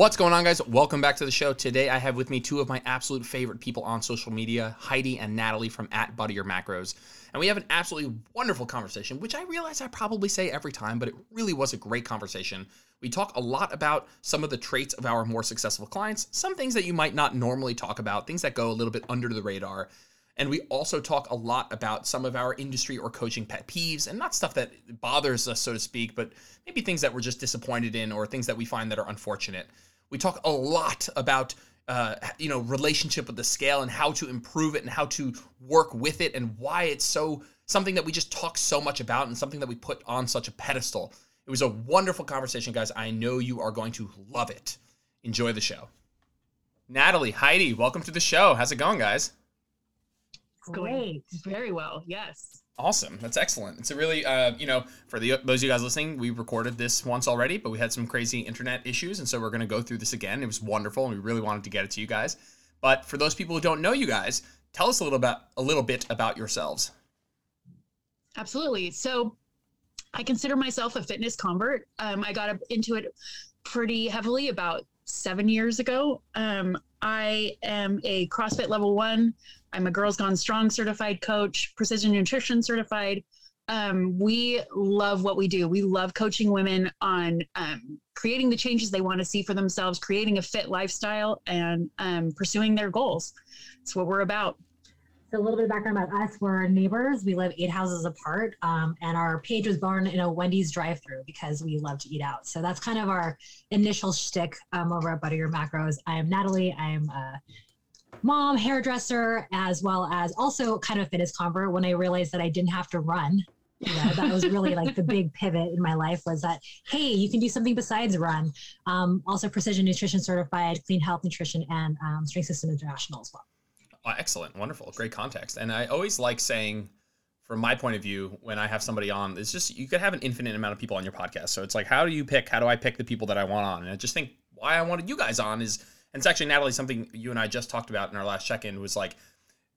What's going on, guys? Welcome back to the show. Today, I have with me two of my absolute favorite people on social media, Heidi and Natalie from at Butter Your Macros. And we have an absolutely wonderful conversation, which I realize I probably say every time, but it really was a great conversation. We talk a lot about some of the traits of our more successful clients, some things that you might not normally talk about, things that go a little bit under the radar. And we also talk a lot about some of our industry or coaching pet peeves and not stuff that bothers us, so to speak, but maybe things that we're just disappointed in or things that we find that are unfortunate. We talk a lot about uh, you know relationship with the scale and how to improve it and how to work with it and why it's so something that we just talk so much about and something that we put on such a pedestal. It was a wonderful conversation, guys. I know you are going to love it. Enjoy the show. Natalie, Heidi, welcome to the show. How's it going, guys? Great. Very well. Yes. Awesome. That's excellent. It's a really, uh, you know, for the those of you guys listening, we recorded this once already, but we had some crazy internet issues, and so we're going to go through this again. It was wonderful, and we really wanted to get it to you guys. But for those people who don't know you guys, tell us a little about a little bit about yourselves. Absolutely. So, I consider myself a fitness convert. Um, I got into it pretty heavily about seven years ago. Um, I am a CrossFit level one. I'm a Girls Gone Strong certified coach, precision nutrition certified. Um, we love what we do. We love coaching women on um, creating the changes they want to see for themselves, creating a fit lifestyle, and um, pursuing their goals. That's what we're about. So a little bit of background about us: we're neighbors. We live eight houses apart, um, and our page was born in a Wendy's drive-through because we love to eat out. So that's kind of our initial shtick um, over at Butter Your Macros. I am Natalie. I am a mom, hairdresser, as well as also kind of fitness convert. When I realized that I didn't have to run, you know, that was really like the big pivot in my life was that hey, you can do something besides run. Um, also, precision nutrition certified, clean health nutrition, and um, strength system international as well. Oh, excellent, wonderful, great context. And I always like saying, from my point of view, when I have somebody on, it's just you could have an infinite amount of people on your podcast. So it's like, how do you pick? How do I pick the people that I want on? And I just think why I wanted you guys on is, and it's actually Natalie something you and I just talked about in our last check-in was like,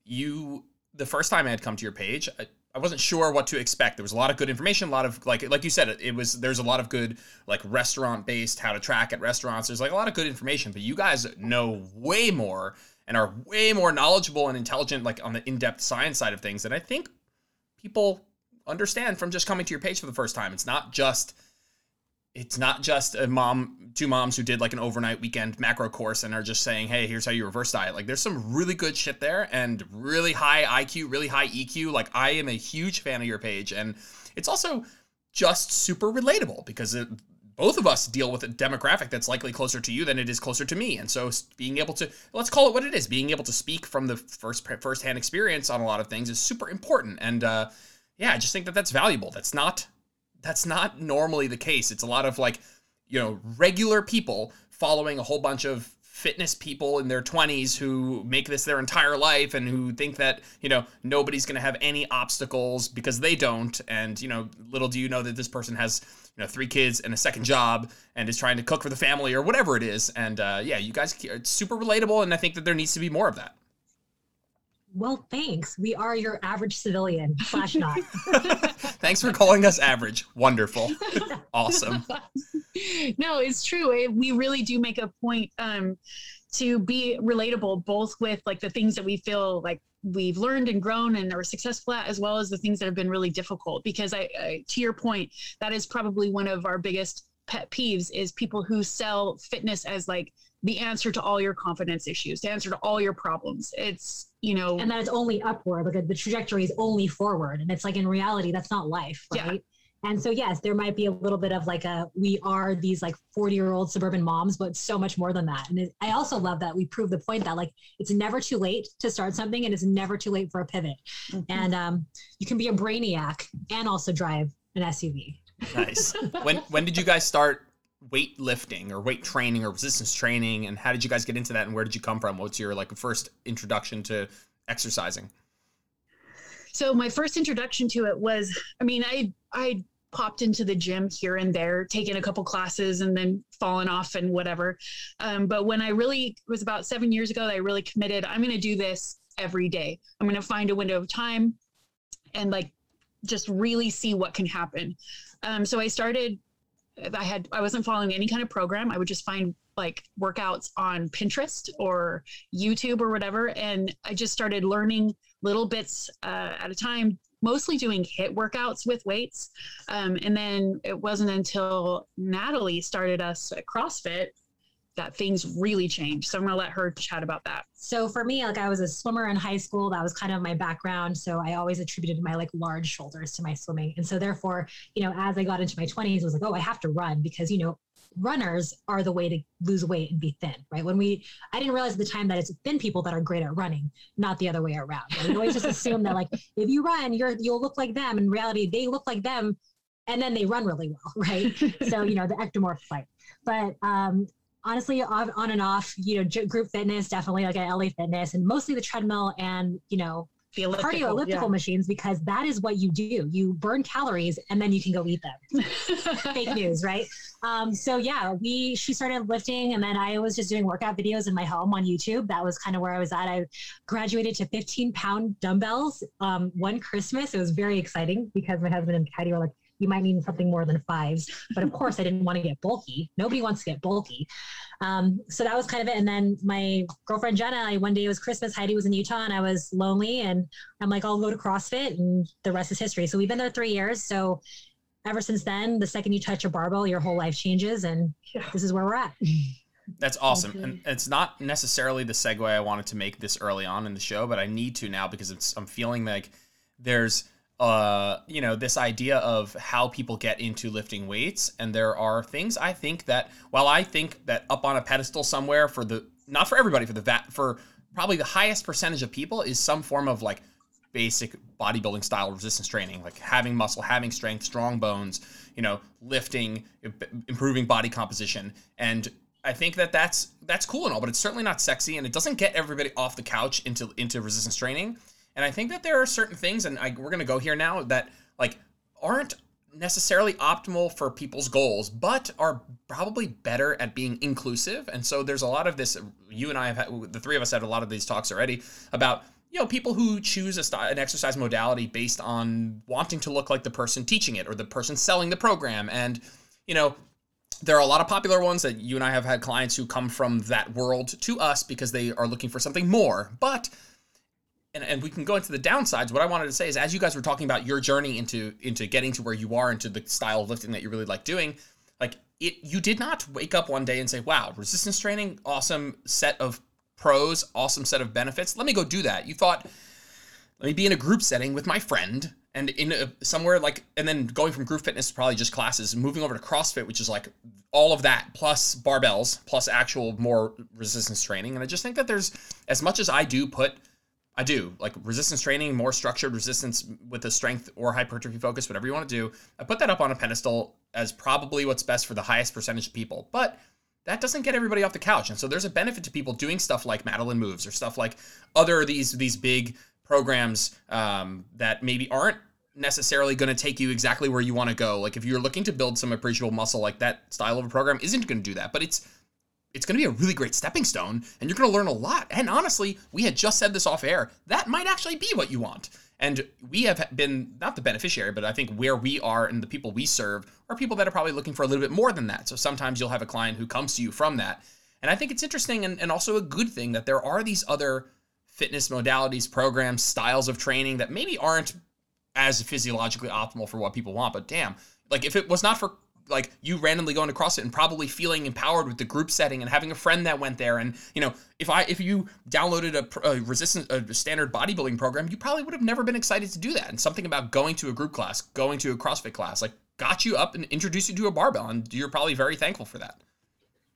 you the first time I had come to your page. I, I wasn't sure what to expect. There was a lot of good information, a lot of like like you said, it, it was there's a lot of good like restaurant based how to track at restaurants. There's like a lot of good information, but you guys know way more and are way more knowledgeable and intelligent, like on the in depth science side of things. And I think people understand from just coming to your page for the first time. It's not just it's not just a mom, two moms who did like an overnight weekend macro course and are just saying, hey, here's how you reverse diet. Like there's some really good shit there and really high IQ, really high EQ. Like I am a huge fan of your page. And it's also just super relatable because it, both of us deal with a demographic that's likely closer to you than it is closer to me. And so being able to let's call it what it is, being able to speak from the first firsthand experience on a lot of things is super important. And uh, yeah, I just think that that's valuable. That's not that's not normally the case. It's a lot of like you know regular people following a whole bunch of fitness people in their 20s who make this their entire life and who think that you know nobody's going to have any obstacles because they don't. And you know little do you know that this person has you know three kids and a second job and is trying to cook for the family or whatever it is. And uh, yeah you guys it's super relatable and i think that there needs to be more of that well, thanks. We are your average civilian slash not. thanks for calling us average. Wonderful. awesome. No, it's true. We really do make a point um, to be relatable, both with like the things that we feel like we've learned and grown and are successful at, as well as the things that have been really difficult. Because I, I to your point, that is probably one of our biggest pet peeves is people who sell fitness as like the answer to all your confidence issues, the answer to all your problems. It's, you know, and that it's only upward, like the trajectory is only forward. And it's like in reality, that's not life, right? Yeah. And so, yes, there might be a little bit of like a, we are these like 40 year old suburban moms, but so much more than that. And it, I also love that we prove the point that like it's never too late to start something and it's never too late for a pivot. Mm-hmm. And um, you can be a brainiac and also drive an SUV. Nice. when, when did you guys start weightlifting or weight training or resistance training and how did you guys get into that and where did you come from? What's your like first introduction to exercising? So my first introduction to it was i mean i i popped into the gym here and there taking a couple classes and then falling off and whatever. Um, but when i really was about seven years ago i really committed i'm going to do this every day. I'm going to find a window of time and like just really see what can happen. Um, so i started I had I wasn't following any kind of program. I would just find like workouts on Pinterest or YouTube or whatever. And I just started learning little bits uh, at a time, mostly doing HIIT workouts with weights. Um, and then it wasn't until Natalie started us at CrossFit that things really changed. So I'm going to let her chat about that. So for me, like I was a swimmer in high school. That was kind of my background. So I always attributed my like large shoulders to my swimming. And so therefore, you know, as I got into my 20s, I was like, oh, I have to run because, you know, runners are the way to lose weight and be thin, right? When we, I didn't realize at the time that it's thin people that are great at running, not the other way around. Right? We always just assume that like if you run, you're you'll look like them. In reality, they look like them, and then they run really well, right? so you know the ectomorph fight. But um, honestly on, on and off you know group fitness definitely like at LA Fitness and mostly the treadmill and you know the elliptical, cardio elliptical yeah. machines because that is what you do. You burn calories and then you can go eat them. Fake news right? Um, so yeah we she started lifting and then i was just doing workout videos in my home on youtube. That was kind of where i was at. I graduated to 15 pound dumbbells um, one christmas. It was very exciting because my husband and Katie were like you might need something more than fives. But of course, I didn't want to get bulky. Nobody wants to get bulky. Um, so that was kind of it. And then my girlfriend Jenna, I, one day it was Christmas. Heidi was in Utah, and I was lonely, and I'm like, I'll go to CrossFit, and the rest is history. So we've been there three years. So ever since then, the second you touch a barbell, your whole life changes, and yeah. this is where we're at. That's awesome. And it's not necessarily the segue I wanted to make this early on in the show, but I need to now because it's I'm feeling like there's uh, you know, this idea of how people get into lifting weights. And there are things I think that, while I think that up on a pedestal somewhere for the, not for everybody, for the vat, for probably the highest percentage of people is some form of like basic bodybuilding style resistance training, like having muscle, having strength, strong bones, you know, lifting, improving body composition. And I think that that's that's cool and all, but it's certainly not sexy, and it doesn't get everybody off the couch into into resistance training. And I think that there are certain things, and I, we're going to go here now, that like aren't necessarily optimal for people's goals, but are probably better at being inclusive. And so there's a lot of this. You and I have had, the three of us had a lot of these talks already about you know people who choose a an exercise modality based on wanting to look like the person teaching it or the person selling the program, and you know. There are a lot of popular ones that you and I have had clients who come from that world to us because they are looking for something more. But and, and we can go into the downsides. What I wanted to say is, as you guys were talking about your journey into into getting to where you are, into the style of lifting that you really like doing, like it, you did not wake up one day and say, "Wow, resistance training, awesome set of pros, awesome set of benefits. Let me go do that." You thought, "Let me be in a group setting with my friend." And in a, somewhere like, and then going from group fitness to probably just classes, moving over to CrossFit, which is like all of that plus barbells plus actual more resistance training. And I just think that there's as much as I do put I do like resistance training, more structured resistance with a strength or hypertrophy focus, whatever you want to do. I put that up on a pedestal as probably what's best for the highest percentage of people, but that doesn't get everybody off the couch. And so there's a benefit to people doing stuff like Madeline moves or stuff like other these these big programs um, that maybe aren't necessarily going to take you exactly where you want to go. Like if you're looking to build some appreciable muscle, like that style of a program isn't going to do that, but it's it's going to be a really great stepping stone and you're going to learn a lot. And honestly, we had just said this off air. That might actually be what you want. And we have been not the beneficiary, but I think where we are and the people we serve are people that are probably looking for a little bit more than that. So sometimes you'll have a client who comes to you from that. And I think it's interesting and, and also a good thing that there are these other fitness modalities, programs, styles of training that maybe aren't as physiologically optimal for what people want. But damn, like if it was not for like you randomly going to CrossFit and probably feeling empowered with the group setting and having a friend that went there. And you know, if I if you downloaded a, a resistance a standard bodybuilding program, you probably would have never been excited to do that. And something about going to a group class, going to a CrossFit class, like got you up and introduced you to a barbell, and you're probably very thankful for that.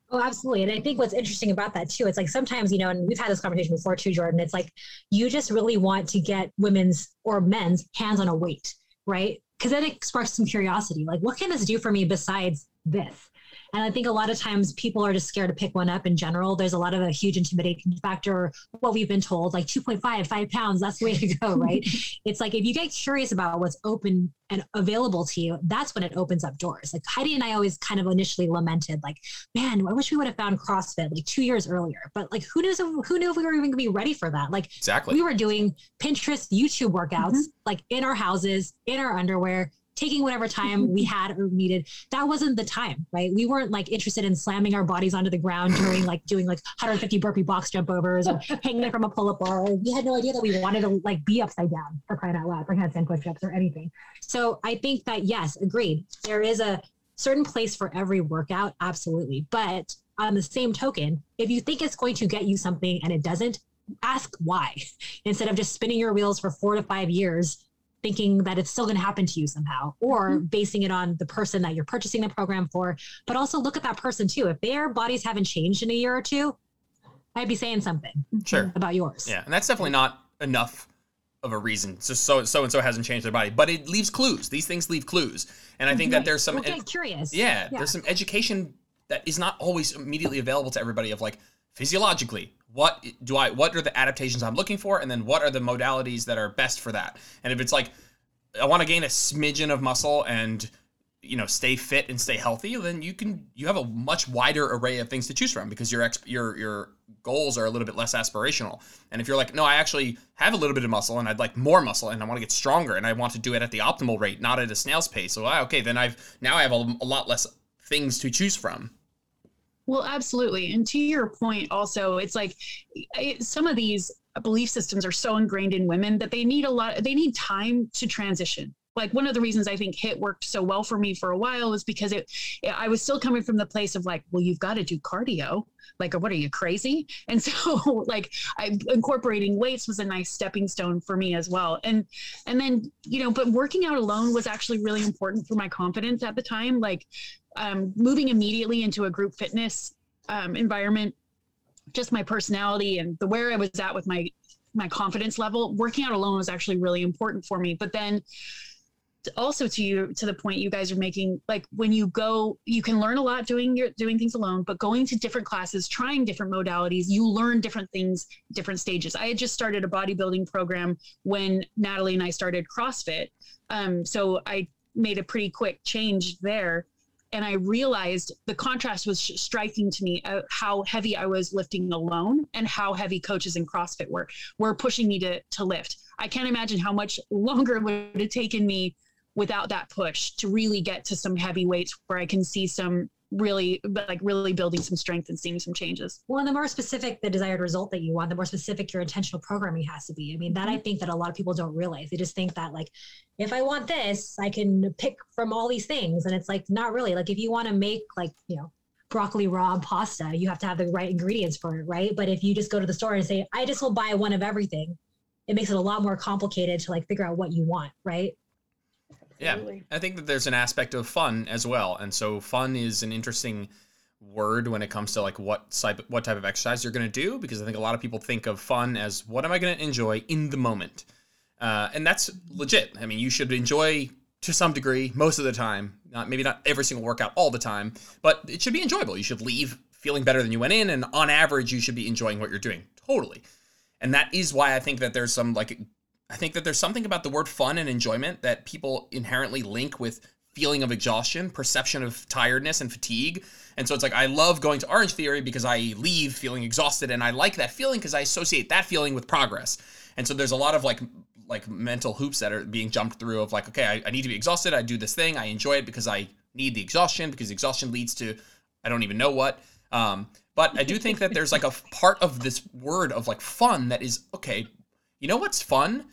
Oh, absolutely. And I think what's interesting about that too, it's like sometimes, you know, and we've had this conversation before too, Jordan, it's like you just really want to get women's or men's hands on a weight, right? Because it sparks some curiosity like what can this do for me besides this and I think a lot of times people are just scared to pick one up in general. There's a lot of a huge intimidation factor. What we've been told, like 2.5, five pounds, that's the way to go, right? it's like if you get curious about what's open and available to you, that's when it opens up doors. Like Heidi and I always kind of initially lamented, like, man, I wish we would have found CrossFit like two years earlier. But like, who knew? Who knew if we were even going to be ready for that? Like, exactly, we were doing Pinterest, YouTube workouts, mm-hmm. like in our houses, in our underwear, taking whatever time we had or needed. That wasn't the time, right? We weren't like interested in slamming our bodies onto the ground during like doing like 150 burpee box jump overs or hanging from a pull up bar. We had no idea that we wanted to like be upside down for crying out loud, for handstand push ups or anything. So I think that yes, agreed. There is a certain place for every workout, absolutely. But on the same token, if you think it's going to get you something and it doesn't, ask why instead of just spinning your wheels for four to five years thinking that it's still going to happen to you somehow or mm-hmm. basing it on the person that you're purchasing the program for but also look at that person too. If their bodies haven't changed in a year or two i'd be saying something sure. about yours. Yeah and that's definitely not enough of a reason. Just so so and so hasn't changed their body but it leaves clues. These things leave clues. And i think right. that there's some we'll ed- curious. Yeah, yeah. there's some education that is not always immediately available to everybody of like physiologically what do i what are the adaptations i'm looking for? And then what are the modalities that are best for that? And if it's like i want to gain a smidgen of muscle and you know stay fit and stay healthy then you can you have a much wider array of things to choose from because your ex, your your goals are a little bit less aspirational. And if you're like no i actually have a little bit of muscle and i'd like more muscle and i want to get stronger and i want to do it at the optimal rate not at a snail's pace so ah, okay then i've now i have a, a lot less things to choose from well, absolutely. And to your point, also, it's like it, some of these belief systems are so ingrained in women that they need a lot, they need time to transition. Like one of the reasons I think HIIT worked so well for me for a while is because it I was still coming from the place of like, well, you've got to do cardio. Like, what are you crazy? And so, like, I, incorporating weights was a nice stepping stone for me as well. And and then you know, but working out alone was actually really important for my confidence at the time. Like, um, moving immediately into a group fitness um, environment, just my personality and the where I was at with my my confidence level, working out alone was actually really important for me. But then also to you to the point you guys are making like when you go you can learn a lot doing your doing things alone but going to different classes trying different modalities you learn different things different stages. I had just started a bodybuilding program when natalie and i started crossfit. Um, so i made a pretty quick change there and I realized the contrast was striking to me uh, how heavy I was lifting alone and how heavy coaches in CrossFit were were pushing me to to lift. I can't imagine how much longer it would have taken me without that push to really get to some heavy weights where I can see some really like really building some strength and seeing some changes. Well and the more specific the desired result that you want the more specific your intentional programming has to be. I mean that i mm-hmm. think that a lot of people don't realize. They just think that like if i want this i can pick from all these things. And it's like not really. Like if you want to make like you know broccoli rabe pasta you have to have the right ingredients for it right? But if you just go to the store and say i just will buy one of everything it makes it a lot more complicated to like figure out what you want right Absolutely. Yeah, I think that there's an aspect of fun as well, and so fun is an interesting word when it comes to like what type what type of exercise you're going to do because I think a lot of people think of fun as what am I going to enjoy in the moment, uh, and that's legit. I mean, you should enjoy to some degree most of the time, not maybe not every single workout all the time, but it should be enjoyable. You should leave feeling better than you went in, and on average, you should be enjoying what you're doing totally. And that is why I think that there's some like I think that there's something about the word fun and enjoyment that people inherently link with feeling of exhaustion, perception of tiredness and fatigue. And so it's like I love going to Orange Theory because I leave feeling exhausted and I like that feeling because I associate that feeling with progress. And so there's a lot of like like mental hoops that are being jumped through of like, okay, I, I need to be exhausted. I do this thing. I enjoy it because I need the exhaustion because exhaustion leads to I don't even know what. Um, but I do think that there's like a part of this word of like fun that is okay. You know what's fun?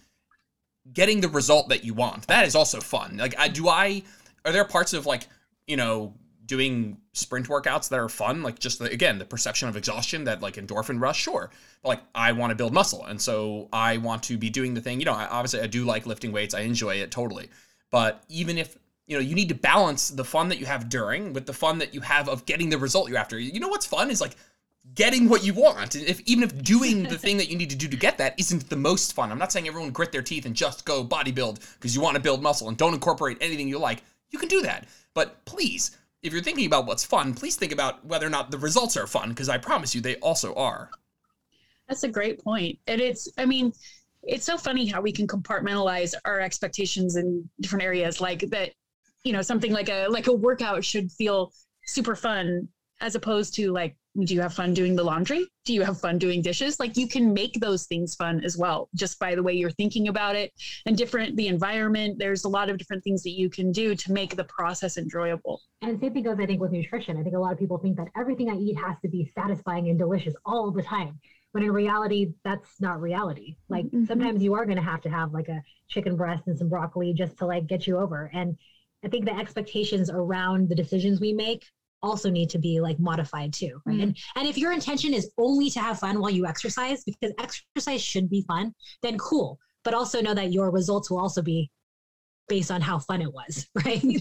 Getting the result that you want. That is also fun. Like, I, do I? Are there parts of like you know doing sprint workouts that are fun? Like just the, again the perception of exhaustion that like endorphin rush. Sure, but like I want to build muscle, and so I want to be doing the thing. You know, obviously I do like lifting weights. I enjoy it totally. But even if you know you need to balance the fun that you have during with the fun that you have of getting the result you're after. You know what's fun is like getting what you want. And If even if doing the thing that you need to do to get that isn't the most fun. I'm not saying everyone grit their teeth and just go bodybuild because you want to build muscle and don't incorporate anything you like. You can do that. But please, if you're thinking about what's fun, please think about whether or not the results are fun because I promise you they also are. That's a great point. And it's I mean, it's so funny how we can compartmentalize our expectations in different areas like that you know something like a like a workout should feel super fun as opposed to like do you have fun doing the laundry? Do you have fun doing dishes? Like you can make those things fun as well, just by the way you're thinking about it and different the environment. There's a lot of different things that you can do to make the process enjoyable. And same thing goes, I think, with nutrition. I think a lot of people think that everything I eat has to be satisfying and delicious all the time. But in reality, that's not reality. Like mm-hmm. sometimes you are going to have to have like a chicken breast and some broccoli just to like get you over. And I think the expectations around the decisions we make also need to be like modified too right? Mm-hmm. and and if your intention is only to have fun while you exercise because exercise should be fun then cool. But also know that your results will also be based on how fun it was right?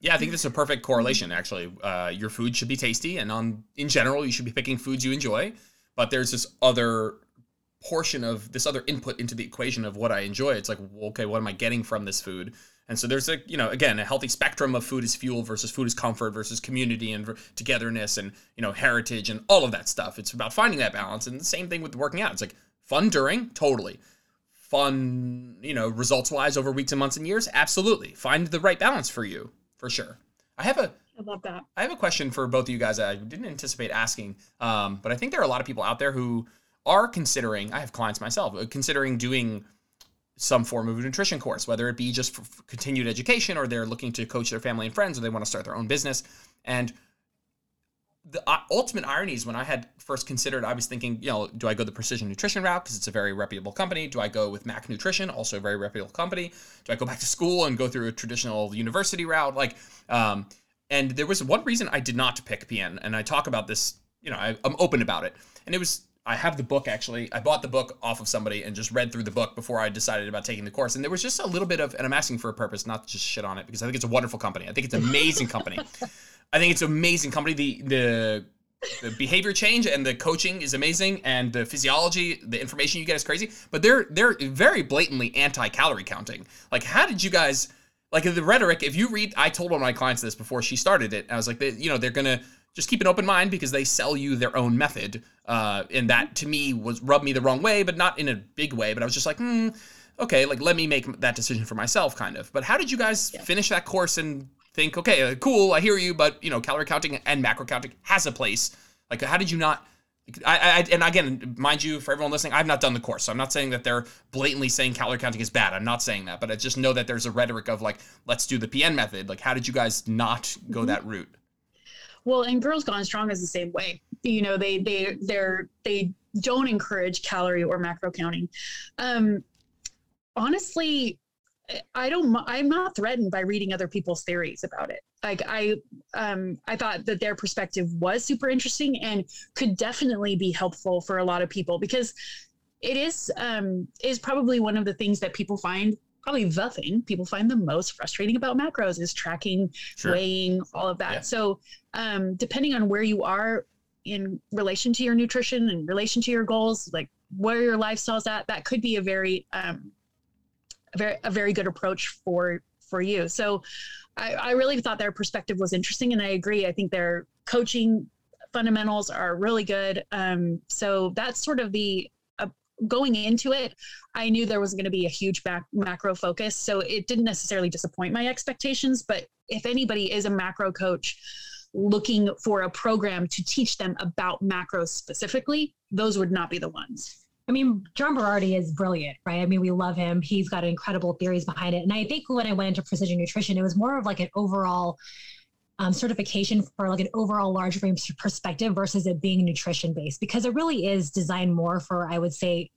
Yeah i think this is a perfect correlation actually. Uh, your food should be tasty and on in general you should be picking foods you enjoy but there's this other portion of this other input into the equation of what i enjoy. It's like okay what am i getting from this food and so there's a, you know, again, a healthy spectrum of food is fuel versus food is comfort versus community and togetherness and, you know, heritage and all of that stuff. It's about finding that balance. And the same thing with working out. It's like fun during, totally. Fun, you know, results wise over weeks and months and years, absolutely. Find the right balance for you, for sure. I have a I love that. I have a question for both of you guys I didn't anticipate asking, um, but I think there are a lot of people out there who are considering. I have clients myself uh, considering doing some form of nutrition course, whether it be just for continued education or they're looking to coach their family and friends or they want to start their own business. And the uh, ultimate irony is when I had first considered, I was thinking, you know, do I go the precision nutrition route because it's a very reputable company? Do I go with Mac Nutrition, also a very reputable company? Do I go back to school and go through a traditional university route? Like, um, and there was one reason I did not pick PN, and I talk about this. You know, I, I'm open about it, and it was I have the book actually. I bought the book off of somebody and just read through the book before I decided about taking the course. And there was just a little bit of, and I'm asking for a purpose, not just shit on it, because I think it's a wonderful company. I think it's an amazing company. I think it's an amazing company. The the the behavior change and the coaching is amazing, and the physiology, the information you get is crazy. But they're they're very blatantly anti-calorie counting. Like, how did you guys? Like the rhetoric, if you read, I told one of my clients this before she started it. I was like, they, you know, they're gonna just keep an open mind because they sell you their own method. Uh, and that to me was rubbed me the wrong way, but not in a big way. But I was just like, hmm, okay, like let me make that decision for myself, kind of. But how did you guys yeah. finish that course and think, okay, uh, cool, I hear you, but you know, calorie counting and macro counting has a place. Like, how did you not? I, I, and again, mind you, for everyone listening, I've not done the course, so I'm not saying that they're blatantly saying calorie counting is bad. I'm not saying that, but I just know that there's a rhetoric of like, let's do the PN method. Like, how did you guys not go mm-hmm. that route? Well, and Girls Gone Strong is the same way. You know, they they they're they don't encourage calorie or macro counting. Um, honestly, I don't. I'm not threatened by reading other people's theories about it. Like I, um, I thought that their perspective was super interesting and could definitely be helpful for a lot of people because it is um, is probably one of the things that people find probably the thing people find the most frustrating about macros is tracking, sure. weighing, all of that. Yeah. So, um, depending on where you are in relation to your nutrition and relation to your goals, like where your lifestyle's at, that could be a very, um, a very, a very good approach for for you. So, I, I really thought their perspective was interesting, and I agree. I think their coaching fundamentals are really good. Um, so that's sort of the going into it, I knew there was going to be a huge back, macro focus. So it didn't necessarily disappoint my expectations. But if anybody is a macro coach looking for a program to teach them about macros specifically, those would not be the ones. I mean, John Berardi is brilliant, right? I mean, we love him. He's got incredible theories behind it. And I think when I went into precision nutrition, it was more of like an overall um, certification for like an overall large range perspective versus it being nutrition based because it really is designed more for i would say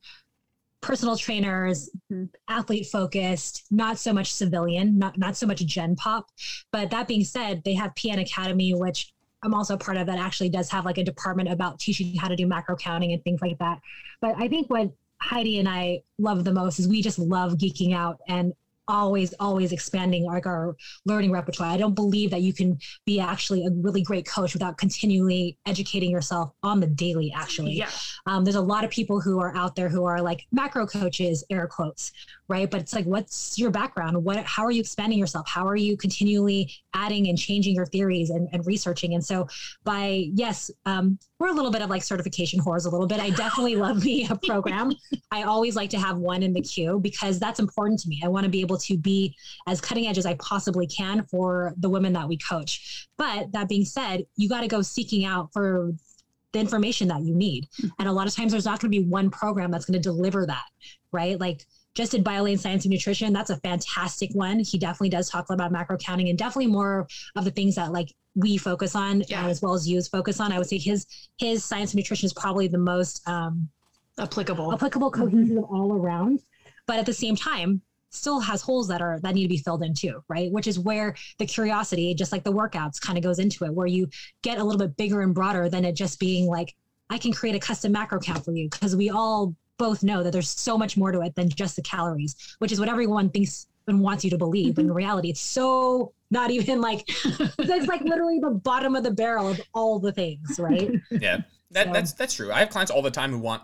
personal trainers mm-hmm. athlete focused not so much civilian not not so much gen pop but that being said they have pn academy which i'm also part of that actually does have like a department about teaching how to do macro counting and things like that but i think what heidi and i love the most is we just love geeking out and always always expanding like our learning repertoire i don't believe that you can be actually a really great coach without continually educating yourself on the daily actually yeah. um, there's a lot of people who are out there who are like macro coaches air quotes right but it's like what's your background what how are you expanding yourself how are you continually adding and changing your theories and, and researching and so by yes um, we're a little bit of like certification whores a little bit i definitely love me a program i always like to have one in the queue because that's important to me i want to be able to be as cutting edge as I possibly can for the women that we coach. But that being said, you got to go seeking out for the information that you need. Hmm. And a lot of times there's not going to be one program that's going to deliver that, right? Like just in Biolayne Science and Nutrition, that's a fantastic one. He definitely does talk about macro counting and definitely more of the things that like we focus on yeah. as well as you focus on. I would say his his science and nutrition is probably the most um, applicable, applicable, cohesive mm-hmm. all around. But at the same time, still has holes that are that need to be filled in too, right? Which is where the curiosity, just like the workouts, kind of goes into it, where you get a little bit bigger and broader than it just being like, I can create a custom macro count for you because we all both know that there's so much more to it than just the calories, which is what everyone thinks and wants you to believe. But in mm-hmm. reality, it's so not even like it's like literally the bottom of the barrel of all the things, right? Yeah. That, so. that's that's true. I have clients all the time who want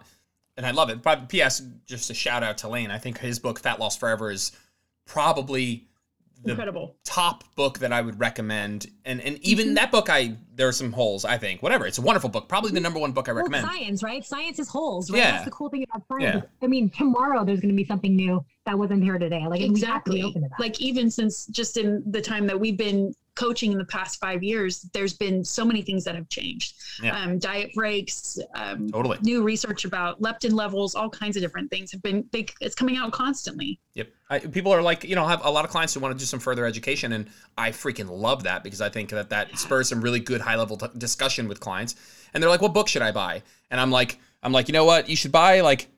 and I love it. But P.S. Just a shout out to Layne. I think his book Fat Loss Forever is probably the Incredible. top book that I would recommend. And and even mm-hmm. that book, I there are some holes. I think whatever. It's a wonderful book. Probably the number one book I well, recommend. Science, right? Science is holes. Right? Yeah. That's the cool thing about science. Yeah. I mean, tomorrow there's going to be something new that wasn't here today. Like exactly. Like even since just in the time that we've been coaching in the past five years, there's been so many things that have changed. Yeah. Um, diet breaks, um, totally new research about leptin levels, all kinds of different things have been big. It's coming out constantly. Yep. I, people are like, you know, I have a lot of clients who want to do some further education, and I freaking love that because I think that that spurs some really good high level t- discussion with clients. And they're like, "What book should I buy?" And I'm like, "I'm like, you know what? You should buy like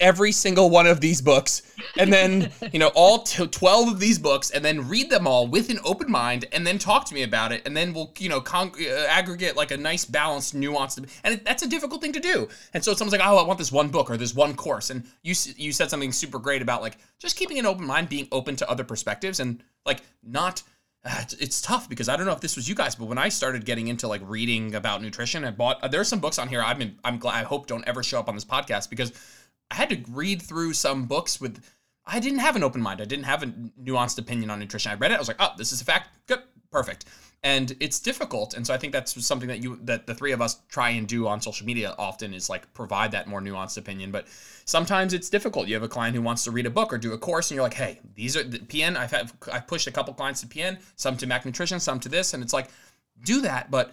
every single one of these books and then you know all t- 12 of these books and then read them all with an open mind and then talk to me about it and then we'll you know con- uh, aggregate like a nice balanced nuanced and it, that's a difficult thing to do and so someone's like oh i want this one book or this one course and you you said something super great about like just keeping an open mind being open to other perspectives and like not uh, tough because I don't know if this was you guys, but when I started getting into like reading about nutrition, I bought uh, there's some books on here. I've been I'm glad I hope don't ever show up on this podcast because I had to read through some books with I didn't have an open mind. I didn't have a nuanced opinion on nutrition. I read it. I was like, oh, this is a fact. Good, perfect. And it's difficult. And so I think that's something that you that the three of us try and do on social media often is like provide that more nuanced opinion. But sometimes it's difficult. You have a client who wants to read a book or do a course, and you're like, hey, these are the PN. I've had I've pushed a couple clients to PN, some to Mac Nutrition, some to this, and it's like, do that, but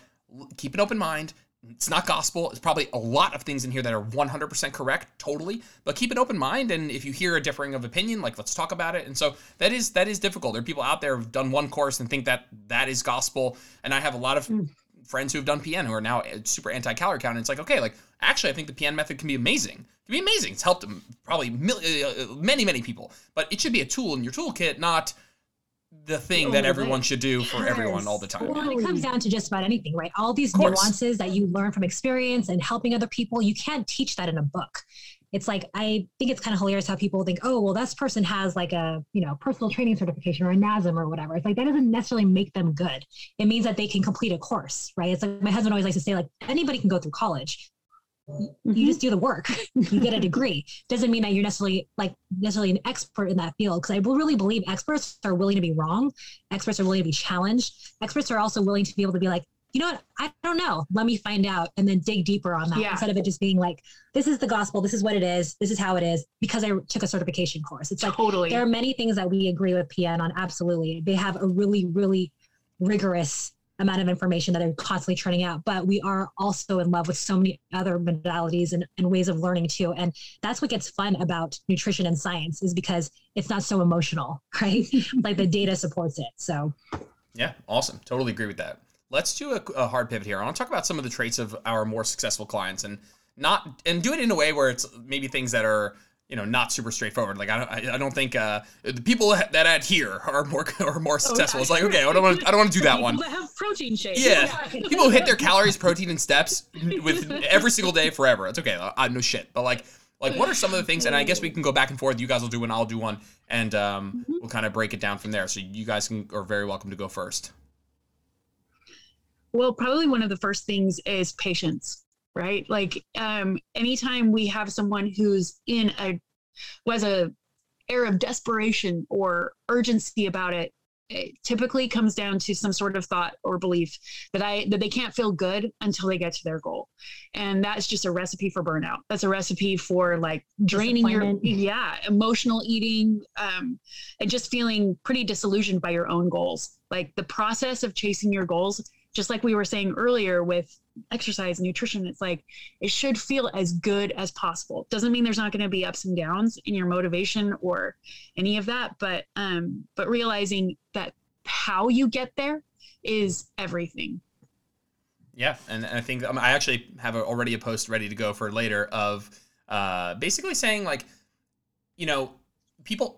keep an open mind it's not gospel. It's probably a lot of things in here that are 100% correct, totally. But keep an open mind, and if you hear a differing of opinion, like let's talk about it. And so that is that is difficult. There are people out there who've done one course and think that that is gospel. And I have a lot of mm. friends who have done PN who are now super anti-calorie count. And it's like, okay, like actually, I think the PN method can be amazing. It can be amazing. It's helped probably uh, many many people. But it should be a tool in your toolkit, not the thing that everyone should do for everyone all the time. Well, it comes down to just about anything, right? All these nuances that you learn from experience and helping other people, you can't teach that in a book. It's like I think it's kind of hilarious how people think, oh, well, this person has like a you know personal training certification or a NASM or whatever. It's like that doesn't necessarily make them good. It means that they can complete a course, right? It's like my husband always likes to say, like anybody can go through college mm-hmm. you just do the work. You get a degree. Doesn't mean that you're necessarily like necessarily an expert in that field because i really believe experts are willing to be wrong. Experts are willing to be challenged. Experts are also willing to be able to be like you know what? I don't know. Let me find out and then dig deeper on that yeah. instead of it just being like this is the gospel. This is what it is. This is how it is because i took a certification course. It's like totally. there are many things that we agree with pn on absolutely. They have a really really rigorous amount of information that are constantly churning out but we are also in love with so many other modalities and, and ways of learning too. And that's what gets fun about nutrition and science is because it's not so emotional right? Like the data supports it so. Yeah awesome. Totally agree with that. Let's do a, a hard pivot here. I want to talk about some of the traits of our more successful clients and not and do it in a way where it's maybe things that are you know not super straightforward. Like I don't I don't think uh, the people that adhere are more are more successful. Okay. It's like okay, I don't want I don't want to do that people one. That have protein shakes. Yeah, people hit their calories, protein, and steps with every single day forever. It's okay. I no shit, but like like what are some of the things? And I guess we can go back and forth. You guys will do one, I'll do one, and um, mm-hmm. we'll kind of break it down from there. So you guys can are very welcome to go first. Well, probably one of the first things is patience right? Like um, anytime we have someone who's in a was a air of desperation or urgency about it, it typically comes down to some sort of thought or belief that I that they can't feel good until they get to their goal. And that's just a recipe for burnout. That's a recipe for like draining your yeah, emotional eating, um, and just feeling pretty disillusioned by your own goals. Like the process of chasing your goals, just like we were saying earlier with exercise nutrition it's like it should feel as good as possible. Doesn't mean there's not going to be ups and downs in your motivation or any of that but um but realizing that how you get there is everything. Yeah and, and i think um, i actually have a, already a post ready to go for later of uh basically saying like you know people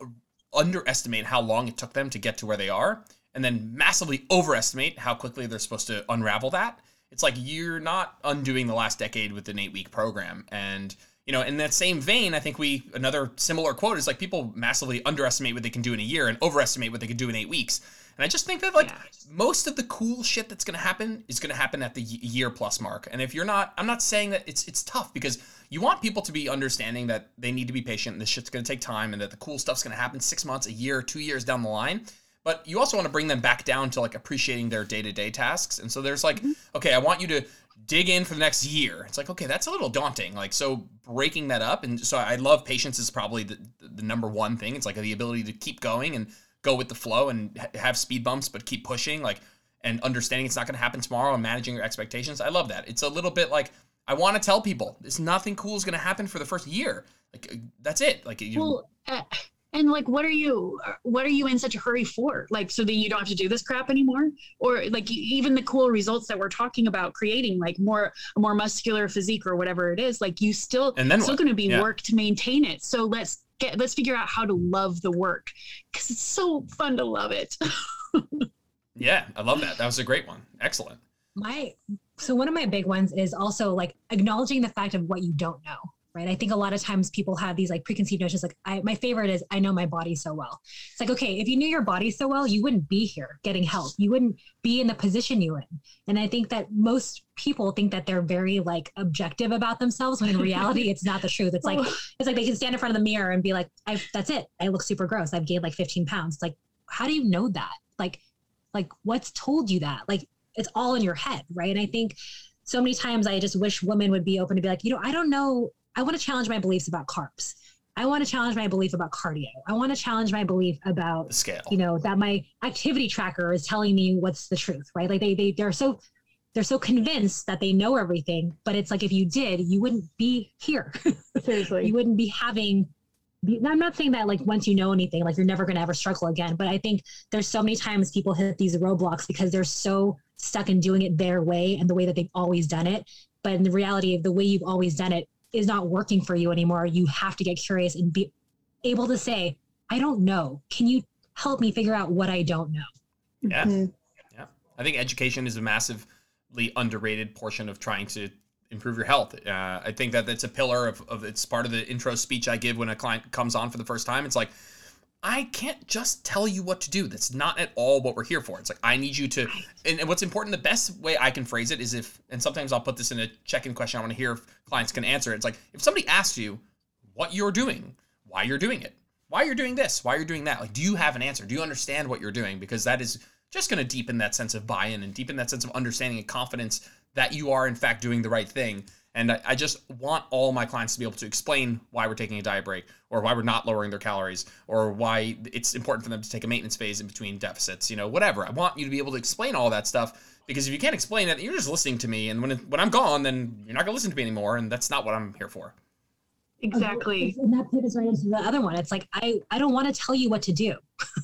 underestimate how long it took them to get to where they are and then massively overestimate how quickly they're supposed to unravel that it's like you're not undoing the last decade with an eight week program. And, you know, in that same vein, I think we, another similar quote is like people massively underestimate what they can do in a year and overestimate what they can do in eight weeks. And I just think that like yeah. most of the cool shit that's going to happen is going to happen at the year plus mark. And if you're not, I'm not saying that it's it's tough because you want people to be understanding that they need to be patient and this shit's going to take time and that the cool stuff's going to happen six months, a year, two years down the line but you also want to bring them back down to like appreciating their day-to-day tasks and so there's like mm-hmm. okay i want you to dig in for the next year. It's like okay that's a little daunting like so breaking that up and so i love patience is probably the, the number one thing. It's like the ability to keep going and go with the flow and have speed bumps but keep pushing like and understanding it's not going to happen tomorrow and managing your expectations. I love that. It's a little bit like i want to tell people there's nothing cool is going to happen for the first year. Like that's it. Like you well, uh, and like what are you what are you in such a hurry for? Like so that you don't have to do this crap anymore? Or like even the cool results that we're talking about creating like more a more muscular physique or whatever it is like you still and then still going to be yeah. work to maintain it. So let's get let's figure out how to love the work because it's so fun to love it. Yeah i love that. That was a great one. Excellent. My so one of my big ones is also like acknowledging the fact of what you don't know right? I think a lot of times people have these like preconceived notions. Like, I, my favorite is I know my body so well. It's like, okay, if you knew your body so well, you wouldn't be here getting help. You wouldn't be in the position you're in. And I think that most people think that they're very like objective about themselves when in reality it's not the truth. It's like oh. it's like they can stand in front of the mirror and be like, I that's it. I look super gross. I've gained like 15 pounds. It's like, how do you know that? Like, like what's told you that? Like it's all in your head, right? And I think so many times I just wish women would be open to be like, you know, I don't know I want to challenge my beliefs about carbs. I want to challenge my belief about cardio. I want to challenge my belief about the scale. You know, that my activity tracker is telling me what's the truth, right? Like they they they're so they're so convinced that they know everything, but it's like if you did, you wouldn't be here. Seriously. you wouldn't be having I'm not saying that like once you know anything, like you're never going to ever struggle again. But I think there's so many times people hit these roadblocks because they're so stuck in doing it their way and the way that they've always done it. But in the reality of the way you've always done it is not working for you anymore, you have to get curious and be able to say, I don't know. Can you help me figure out what I don't know? Yeah. Mm-hmm. Yeah. I think education is a massively underrated portion of trying to improve your health. Uh, I think that that's a pillar of, of it's part of the intro speech I give when a client comes on for the first time. It's like, I can't just tell you what to do. That's not at all what we're here for. It's like I need you to, and, and what's important. The best way I can phrase it is if, and sometimes I'll put this in a check-in question. I want to hear if clients can answer it. It's like if somebody asks you what you're doing, why you're doing it, why you're doing this, why you're doing that. Like, do you have an answer? Do you understand what you're doing? Because that is just going to deepen that sense of buy-in and deepen that sense of understanding and confidence that you are in fact doing the right thing and I, I, just want all my clients to be able to explain why we're taking a diet break or why we're not lowering their calories or why it's important for them to take a maintenance phase in between deficits, you know, whatever. I want you to be able to explain all that stuff because if you can't explain it, you're just listening to me. And when, when I'm gone, then you're not going to listen to me anymore. And that's not what I'm here for. Exactly. And that pivots right into the other one. It's like, I, I don't want to tell you what to do.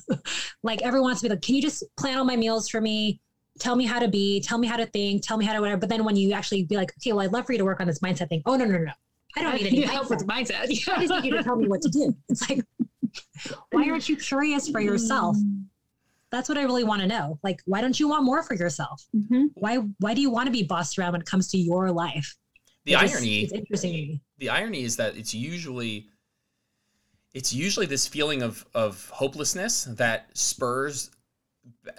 like everyone wants to be like, can you just plan all my meals for me? Tell me how to be, tell me how to think, tell me how to whatever. But then when you actually be like, okay, well, I'd love for you to work on this mindset thing. Oh no, no, no, no. I don't need any help with mindset. I just need you to tell me what to do. It's like, why aren't you curious for yourself? That's what I really want to know. Like, why don't you want more for yourself? Mm-hmm. Why why do you want to be bossed around when it comes to your life? The it irony is, it's interesting. The irony is that it's usually it's usually this feeling of of hopelessness that spurs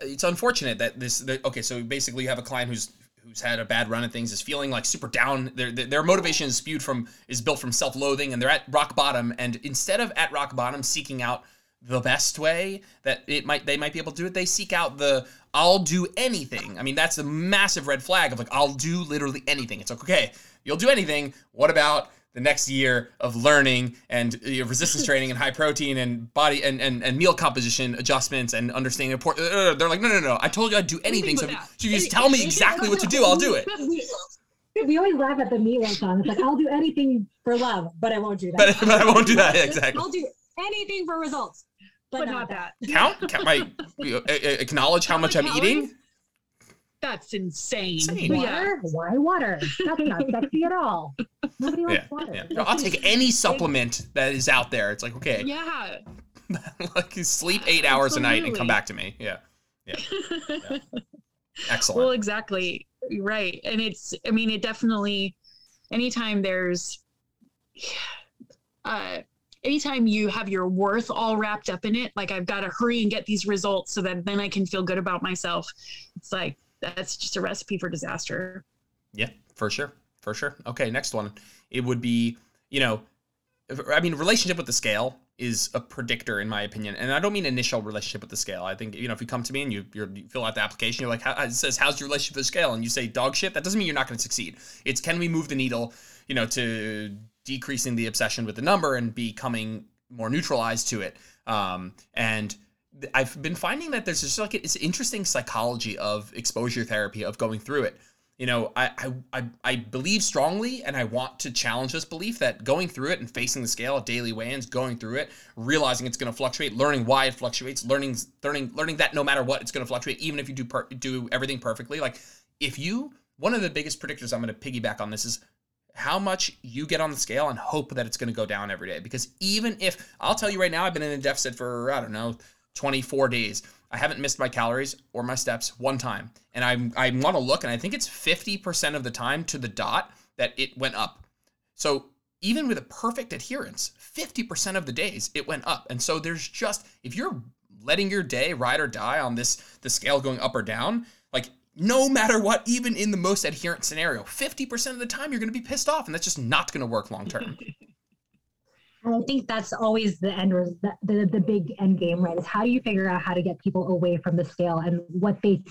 it's unfortunate that this okay so basically you have a client who's who's had a bad run of things is feeling like super down their their motivation is spewed from is built from self-loathing and they're at rock bottom and instead of at rock bottom seeking out the best way that it might they might be able to do it. They seek out the I'll do anything. I mean, that's a massive red flag of like I'll do literally anything. It's like okay, you'll do anything. What about the next year of learning and you know, resistance training and high protein and body and, and, and meal composition adjustments and understanding of uh, they're like no no no I told you I'd do anything so, so you just tell me exactly what to do I'll do it. we always laugh at the meal song it's like I'll do anything for love but I won't do that. But, but I won't do that exactly. I'll do anything for results but, but not, not that. count, count my acknowledge how much I'm eating That's insane. Insane. Water? Why water? That's not sexy at all. Nobody likes yeah, water. yeah. No, I'll take any supplement that is out there. It's like okay, Yeah. like sleep eight hours a night and come back to me. Yeah, Yeah. excellent. Well, exactly. Right. And it's, I mean, it definitely, anytime there's, uh, anytime you have your worth all wrapped up in it, like I've got to hurry and get these results so that then I can feel good about myself. It's like, that's just a recipe for disaster. Yeah, for sure. For sure. Okay, next one. It would be, you know, I mean, relationship with the scale is a predictor, in my opinion. And I don't mean initial relationship with the scale. I think, you know, if you come to me and you, you fill out the application, you're like, how, it says, how's your relationship with the scale? And you say dog shit, that doesn't mean you're not going to succeed. It's can we move the needle, you know, to decreasing the obsession with the number and becoming more neutralized to it. Um, and I've been finding that there's just like it's interesting psychology of exposure therapy of going through it. You know, I, I I believe strongly, and I want to challenge this belief that going through it and facing the scale at daily weigh-ins, going through it, realizing it's going to fluctuate, learning why it fluctuates, learning learning learning that no matter what, it's going to fluctuate, even if you do per, do everything perfectly. Like if you, one of the biggest predictors I'm going to piggyback on this is how much you get on the scale and hope that it's going to go down every day. Because even if I'll tell you right now, I've been in a deficit for I don't know 24 days. I haven't missed my calories or my steps one time, and I I want to look, and I think it's 50% of the time to the dot that it went up. So even with a perfect adherence, 50% of the days it went up. And so there's just if you're letting your day ride or die on this the scale going up or down, like no matter what, even in the most adherent scenario, 50% of the time you're going to be pissed off, and that's just not going to work long term. And I think that's always the end, the, the, the big end game, right? Is how do you figure out how to get people away from the scale and what they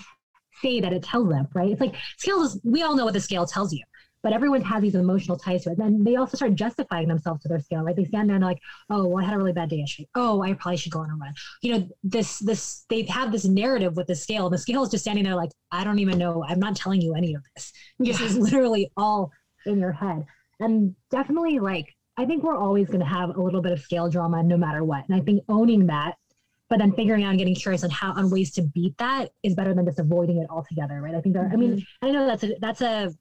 say that it tells them, right? It's like scales, is, we all know what the scale tells you, but everyone has these emotional ties to it. And then they also start justifying themselves to their scale, right? They stand there and they're like, oh, well, I had a really bad day yesterday. Oh, I probably should go on a run. You know, this, this, they have this narrative with the scale. The scale is just standing there like, I don't even know. I'm not telling you any of this. This Yeah. is literally all in your head. And definitely like, I think we're always going to have a little bit of scale drama no matter what. And I think owning that, but then figuring out and getting curious on how on ways to beat that is better than just avoiding it altogether, right? I think that, I mean, mm-hmm. I know that's a that's a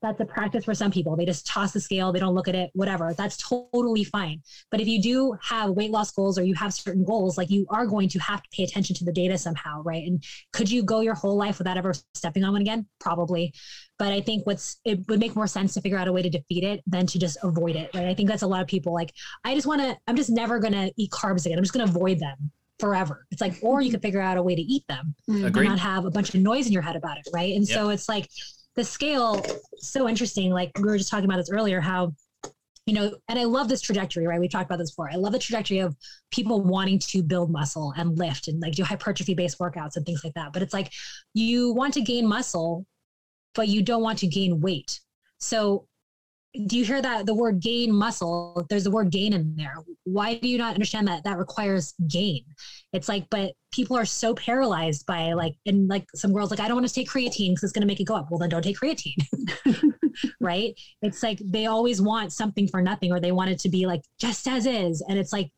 that's a practice for some people. They just toss the scale, they don't look at it, whatever. That's totally fine. But if you do have weight loss goals or you have certain goals, like you are going to have to pay attention to the data somehow, right? And could you go your whole life without ever stepping on one again? Probably. But I think what's it would make more sense to figure out a way to defeat it than to just avoid it, right? I think that's a lot of people like, I just want to, I'm just never going to eat carbs again. I'm just going to avoid them forever. It's like, or you mm-hmm. could figure out a way to eat them. Agreed. and not have a bunch of noise in your head about it, right? And so it's like the scale so interesting. Like we were just talking about this earlier, how you know, and I love this trajectory, right? We've talked about this before. I love the trajectory of people wanting to build muscle and lift and like do hypertrophy based workouts and things like that. But it's like you want to gain muscle, but you don't want to gain weight. So do you hear that the word gain muscle? There's the word gain in there. Why do you not understand that that requires gain? It's like but people are so paralyzed by like and like some girls like i don't want to take creatine because it's going to make it go up. Well then don't take creatine right? It's like they always want something for nothing or they want it to be like just as is and it's like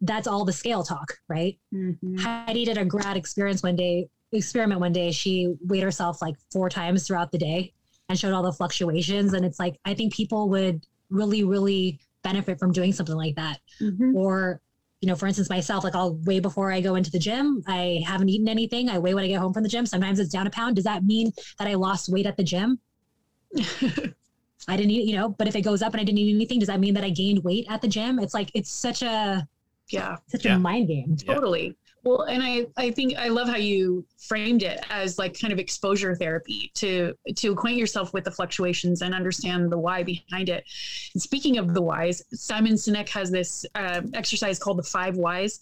that's all the scale talk right? Mhm. Heidi did a grad experience one day, experiment one day. She weighed herself like four times throughout the day and showed all the fluctuations. And it's like, I think people would really, really benefit from doing something like that. Mhm. Or, you know, for instance, myself, like I'll weigh before I go into the gym. I haven't eaten anything. I weigh when I get home from the gym. Sometimes it's down a pound. Does that mean that I lost weight at the gym? I didn't eat, you know, but if it goes up and I didn't eat anything, does that mean that I gained weight at the gym? It's like, it's such a, yeah, such Yeah. a mind game. Yeah. totally. Well, and I, I think I love how you framed it as like kind of exposure therapy to to acquaint yourself with the fluctuations and understand the why behind it. And speaking of the whys, Simon Sinek has this uh, exercise called the five whys,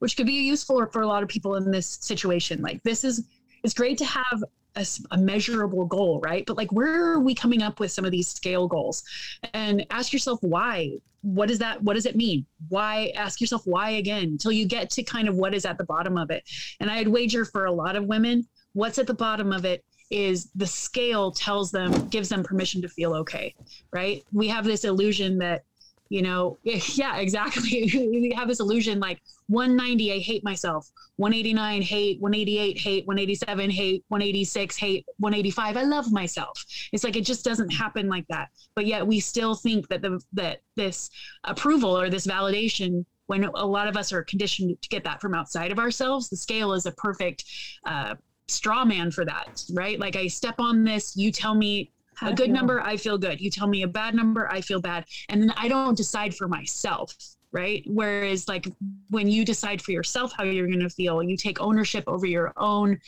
which could be useful for a lot of people in this situation. Like this is it's great to have a, a, measurable goal, right? But like, where are we coming up with some of these scale goals? And ask yourself why. What does that? What does it mean? Why? Ask yourself why again until you get to kind of what is at the bottom of it. And I'd wager for a lot of women, what's at the bottom of it is the scale tells them gives them permission to feel okay right we have this illusion that you know yeah exactly. We have this illusion like 190 i hate myself. 189 hate. 188 hate. 187 hate. 186 hate. 185 i love myself. It's like it just doesn't happen like that. But yet we still think that the that this approval or this validation when a lot of us are conditioned to get that from outside of ourselves the scale is a perfect uh, straw man for that right? Like i step on this you tell me a good number i feel good. You tell me a bad number i feel bad. And then i don't decide for myself right? Whereas like when you decide for yourself how you're going to feel you take ownership over your own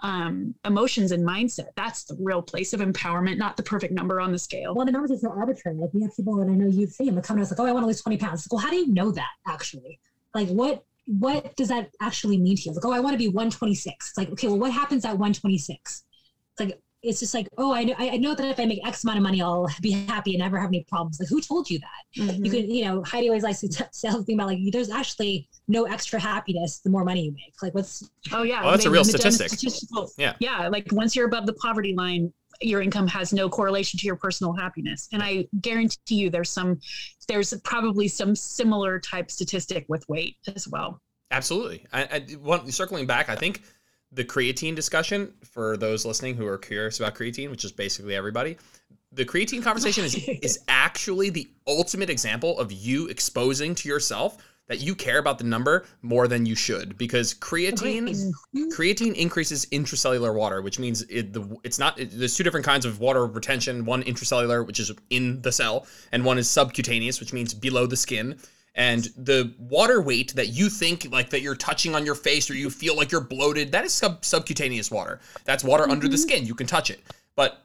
um, emotions and mindset. That's the real place of empowerment not the perfect number on the scale. Well the numbers are so arbitrary. Like we have people and i know you've seen them come to us like oh i want to lose 20 pounds. Like, well how do you know that actually? Like what what does that actually mean to you? Like oh i want to be 126 it's like okay well what happens at 126 it's like it's just like, oh, I know, I know that if I make X amount of money, I'll be happy and never have any problems. Like, who told you that? Mm-hmm. You can, you know, Heidi always likes to t- say something about like, there's actually no extra happiness the more money you make. Like, what's? Oh yeah, well, that's a real statistic. Yeah, yeah, like once you're above the poverty line, your income has no correlation to your personal happiness. And I guarantee you, there's some, there's probably some similar type statistic with weight as well. Absolutely. I, I one, circling back, I think the creatine discussion for those listening who are curious about creatine, which is basically everybody. The creatine conversation is is actually the ultimate example of you exposing to yourself that you care about the number more than you should because creatine creatine increases intracellular water which means it, the, it's not it, there's two different kinds of water retention one intracellular which is in the cell and one is subcutaneous which means below the skin and the water weight that you think like that you're touching on your face or you feel like you're bloated that is sub- subcutaneous water that's water mm-hmm. under the mm-hmm. skin you can touch it but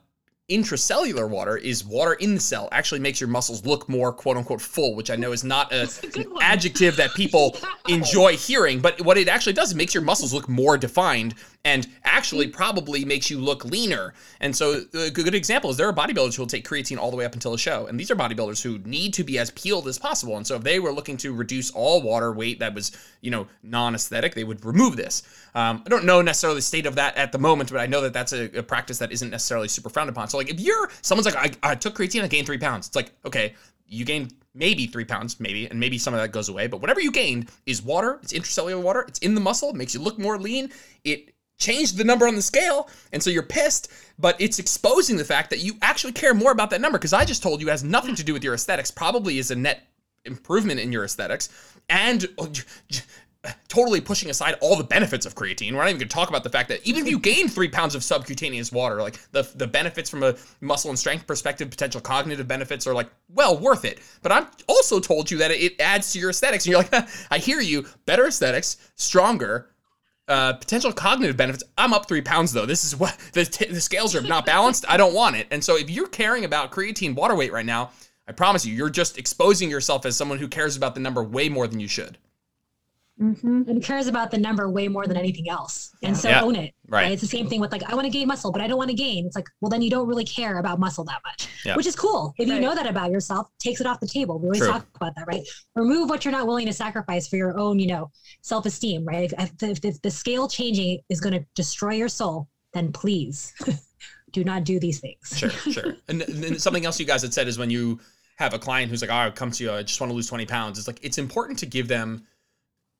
intracellular water is water in the cell actually makes your muscles look more quote unquote full which i know is not a, an adjective that people enjoy hearing but what it actually does is makes your muscles look more defined and actually probably makes you look leaner. And so a good example is there are bodybuilders who will take creatine all the way up until a show. And these are bodybuilders who need to be as peeled as possible. And so if they were looking to reduce all water weight that was, you know, non-aesthetic, they would remove this. Um, I don't know necessarily the state of that at the moment, but I know that that's a, a, practice that isn't necessarily super frowned upon. So like if you're, someone's like, I, I took creatine, I gained three pounds. It's like, okay, you gained maybe three pounds, maybe, and maybe some of that goes away. But whatever you gained is water. It's intracellular water. It's in the muscle. It makes you look more lean. It changed the number on the scale and so you're pissed but it's exposing the fact that you actually care more about that number because i just told you has nothing to do with your aesthetics probably is a net improvement in your aesthetics and uh, totally pushing aside all the benefits of creatine we're not even going to talk about the fact that even if you gain three pounds of subcutaneous water like the, the benefits from a muscle and strength perspective potential cognitive benefits are like well worth it but i've also told you that it adds to your aesthetics and you're like i hear you better aesthetics stronger uh, potential cognitive benefits. I'm up three pounds though. This is what the, t- the scales are not balanced. I don't want it. And so if you're caring about creatine water weight right now, I promise you, you're just exposing yourself as someone who cares about the number way more than you should. Mm-hmm. And cares about the number way more than anything else. And so yeah. own it. Right. right. It's the same thing with like, I want to gain muscle, but I don't want to gain. It's like, well, then you don't really care about muscle that much, yeah. which is cool. If right. you know that about yourself, takes it off the table. We always True. talk about that, right? Remove what you're not willing to sacrifice for your own, you know, self esteem, right? If, if, if the scale changing is going to destroy your soul, then please do not do these things. Sure, sure. And, and something else you guys had said is when you have a client who's like, oh, I come to you, I just want to lose 20 pounds. It's like, it's important to give them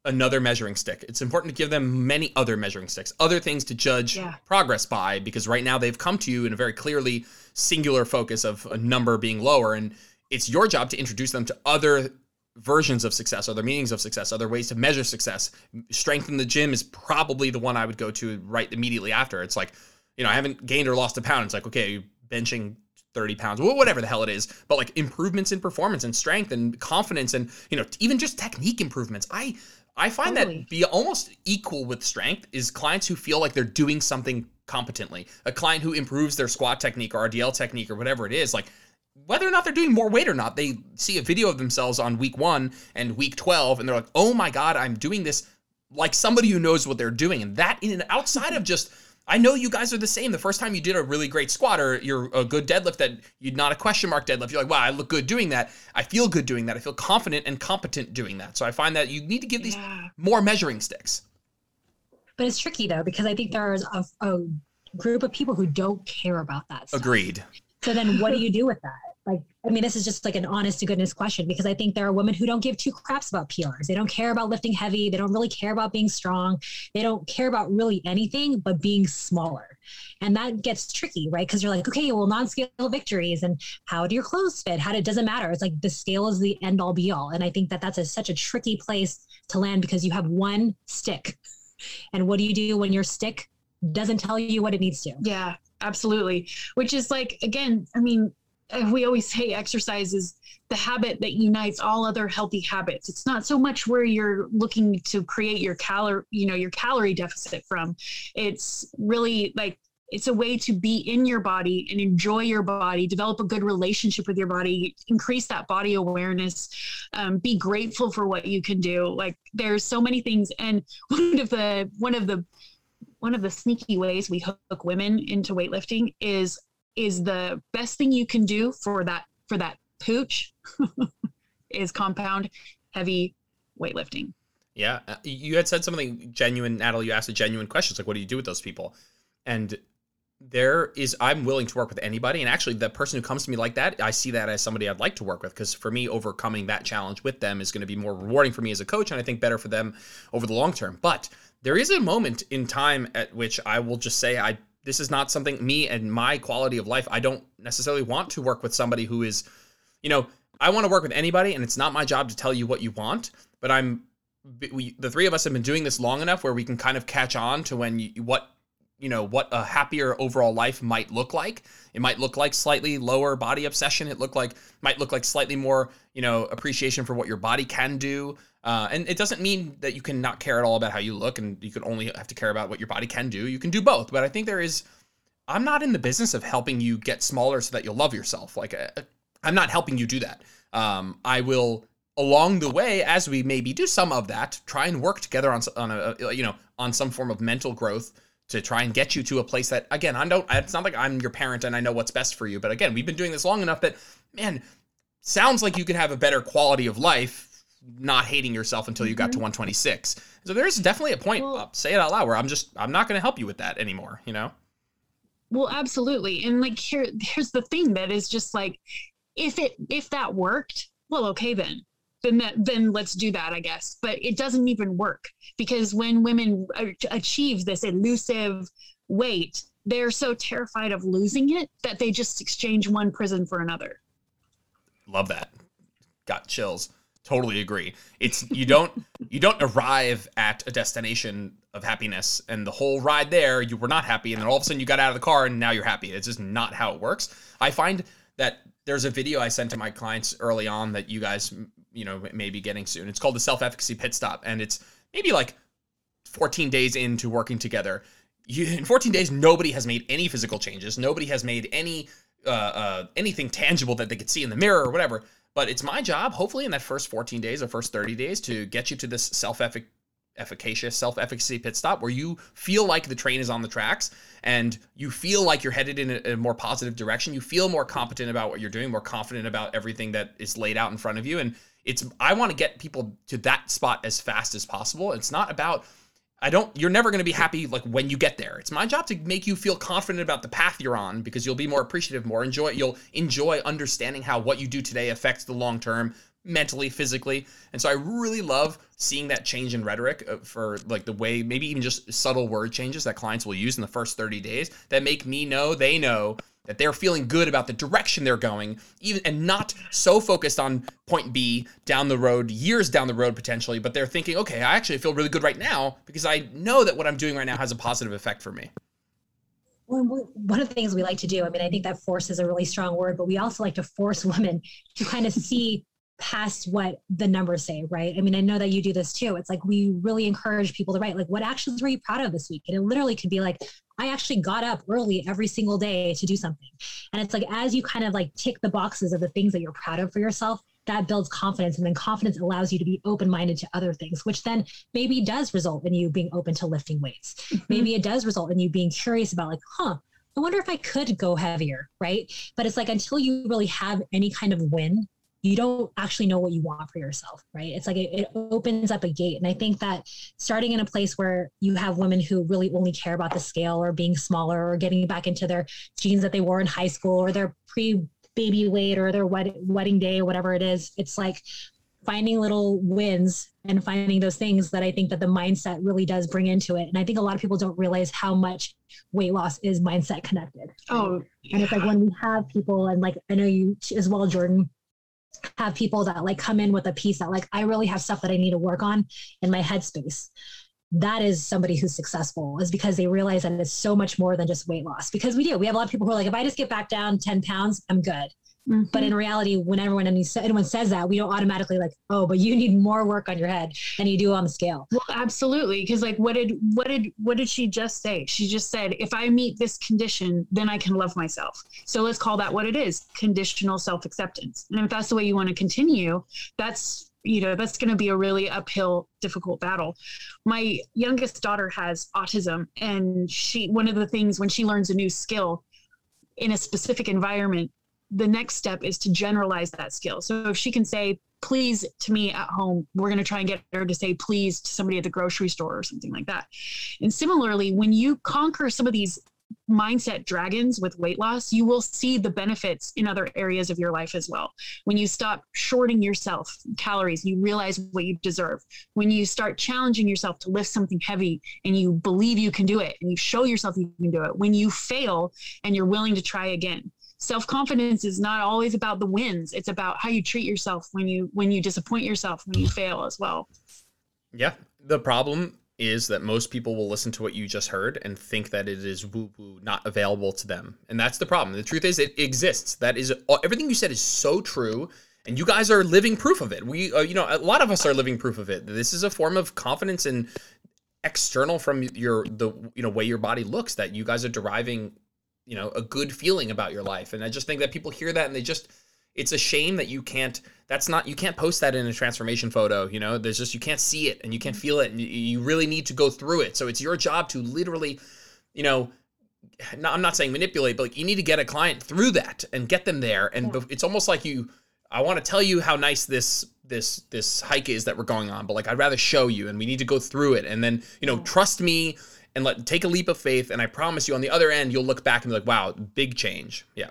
another measuring stick. It's important to give them many other measuring sticks, other things to judge yeah. progress by, because right now they've come to you in a very clearly singular focus of a number being lower. And it's your job to introduce them to other versions of success, other meanings of success, other ways to measure success. Strength in the gym is probably the one I would go to right immediately after. It's like, you know, I haven't gained or lost a pound. It's like, okay, benching 30 pounds, whatever the hell it is, but like improvements in performance and strength and confidence and, you know, even just technique improvements. I, I find totally. that be almost equal with strength is clients who feel like they're doing something competently. A client who improves their squat technique or RDL technique or whatever it is, like whether or not they're doing more weight or not, they see a video of themselves on week one and week 12 and they're like, oh my God, I'm doing this like somebody who knows what they're doing. And that in and outside of just I know you guys are the same. The first time you did a really great squat or you're a good deadlift that you're not a question mark deadlift, you're like, wow, I look good doing that. I feel good doing that. I feel confident and competent doing that. So I find that you need to give these yeah. more measuring sticks. But it's tricky though, because I think there's a, a group of people who don't care about that. Stuff. Agreed. So then what do you do with that? Like, I mean, this is just like an honest to goodness question because I think there are women who don't give two craps about PRs. They don't care about lifting heavy. They don't really care about being strong. They don't care about really anything but being smaller. And that gets tricky, right? Because you're like, okay, well, non-scale victories and how do your clothes fit? How it doesn't matter. It's like the scale is the end all be all. And I think that that's a, such a tricky place to land because you have one stick. And what do you do when your stick doesn't tell you what it needs to? Yeah, absolutely. Which is like, again, I mean, we always say exercise is the habit that unites all other healthy habits. It's not so much where you're looking to create your calorie you know your calorie deficit from. It's really like it's a way to be in your body and enjoy your body develop a good relationship with your body increase that body awareness um, be grateful for what you can do. Like there's so many things and one of the one of the one of the sneaky ways we hook women into weightlifting is is the best thing you can do for that for that pooch is compound heavy weightlifting. Yeah, uh, you had said something genuine, Natalie. You asked a genuine question. It's like, what do you do with those people? And there is, I'm willing to work with anybody. And actually, the person who comes to me like that, I see that as somebody I'd like to work with because for me, overcoming that challenge with them is going to be more rewarding for me as a coach, and I think better for them over the long term. But there is a moment in time at which I will just say I this is not something me and my quality of life. I don't necessarily want to work with somebody who is, you know, I want to work with anybody, and it's not my job to tell you what you want. But I'm, we, the three of us have been doing this long enough where we can kind of catch on to when you, what, you know, what a happier overall life might look like. It might look like slightly lower body obsession. It look like might look like slightly more, you know, appreciation for what your body can do. Uh, and it doesn't mean that you can not care at all about how you look and you can only have to care about what your body can do. You can do both. But I think there is, I'm not in the business of helping you get smaller so that you'll love yourself. Like, uh, I'm not helping you do that. Um, I will, along the way, as we maybe do some of that, try and work together on, on a, you know, on some form of mental growth to try and get you to a place that, again, I don't, it's not like I'm your parent and I know what's best for you. But again, we've been doing this long enough that, man, sounds like you could have a better quality of life not hating yourself until you got to mm-hmm. 126. So there's definitely a point, well, say it out loud, where I'm just I'm not going to help you with that anymore. You know. Well, absolutely, and like here, here's the thing that is just like, if it if that worked, well, okay then. Then, that, then let's do that, I guess. But it doesn't even work because when women achieve this elusive weight, they're so terrified of losing it that they just exchange one prison for another. Love that. Got chills totally agree it's you don't you don't arrive at a destination of happiness and the whole ride there you were not happy and then all of a sudden you got out of the car and now you're happy it's just not how it works i find that there's a video i sent to my clients early on that you guys you know may be getting soon. It's called the self-efficacy pit stop and it's maybe like 14 days into working together. You, in 14 days nobody has made any physical changes. Nobody has made any uh, uh, anything tangible that they could see in the mirror or whatever. But it's my job, hopefully, in that first 14 days or first 30 days, to get you to this self efficacious self efficacy pit stop where you feel like the train is on the tracks and you feel like you're headed in a, a, more positive direction. You feel more competent about what you're doing, more confident about everything that is laid out in front of you. And it's, I want to get people to that spot as fast as possible. It's not about, I don't you're never going to be happy like when you get there. It's my job to make you feel confident about the path you're on because you'll be more appreciative, more enjoy you'll enjoy understanding how what you do today affects the long term mentally, physically. And so I really love seeing that change in rhetoric uh, for like the way maybe even just subtle word changes that clients will use in the first 30 days that make me know they know that they're feeling good about the direction they're going, even and not so focused on point B down the road, years down the road potentially, but they're thinking, okay, I actually feel really good right now because I know that what I'm doing right now has a positive effect for me. one of the things we like to do, I mean, I think that force is a really strong word, but we also like to force women to kind of see past what the numbers say, right? I mean, I know that you do this too. It's like we really encourage people to write, like, what actions were you proud of this week? And it literally could be like, I actually got up early every single day to do something. And it's like, as you kind of like tick the boxes of the things that you're proud of for yourself, that builds confidence. And then confidence allows you to be open minded to other things, which then maybe does result in you being open to lifting weights. Mm-hmm. Maybe it does result in you being curious about, like, huh, I wonder if I could go heavier, right? But it's like until you really have any kind of win you don't actually know what you want for yourself, right? It's like it, it, opens up a gate. And I think that starting in a place where you have women who really only care about the scale or being smaller or getting back into their jeans that they wore in high school or their pre baby weight or their wed- wedding day or whatever it is, it's like finding little wins and finding those things that I think that the mindset really does bring into it. And I think a lot of people don't realize how much weight loss is mindset connected. Oh, yeah. and it's like when we have people, and like I know you as well, Jordan, have people that like come in with a piece that like I really have stuff that I need to work on in my headspace. That is somebody who's successful is because they realize that it's so much more than just weight loss. Because we do, we have a lot of people who are like, if I just get back down 10 pounds, I'm good. Mm-hmm. But in reality, when everyone anyone says that, we don't automatically like, oh, but you need more work on your head than you do on the scale. Well, absolutely, because like, what did what did what did she just say? She just said, if I meet this condition, then I can love myself. So let's call that what it is: conditional self acceptance. And if that's the way you want to continue, that's you know that's going to be a really uphill difficult battle my youngest daughter has autism and she one of the things when she learns a new skill in a specific environment the next step is to generalize that skill. So if she can say please to me at home, we're going to try and get her to say please to somebody at the grocery store or something like that. And similarly, when you conquer some of these mindset dragons with weight loss, you will see the benefits in other areas of your life as well. When you stop shorting yourself calories, you realize what you deserve. When you start challenging yourself to lift something heavy and you believe you can do it and you show yourself you can do it. When you fail and you're willing to try again self-confidence is not always about the wins. It's about how you treat yourself when you when you disappoint yourself when you fail as well. Yeah. The problem is that most people will listen to what you just heard and think that it is woo woo not available to them. And that's the problem. The truth is it exists. That is everything you said is so true and you guys are living proof of it. We uh, you know a lot of us are living proof of it. This is a form of confidence and external from your the you know way your body looks that you guys are deriving you know a good feeling about your life. And i just think that people hear that and they just it's a shame that you can't that's not you can't post that in a transformation photo you know? There's just you can't see it and you can't feel it and you really need to go through it. So it's your job to literally you know not, i'm not saying manipulate but like you need to get a client through that and get them there. And yeah. it's almost like you i want to tell you how nice this this this hike is that we're going on but like i'd rather show you and we need to go through it. And then you know trust me and let take a leap of faith and i promise you on the other end you'll look back and be like wow big change. Yeah.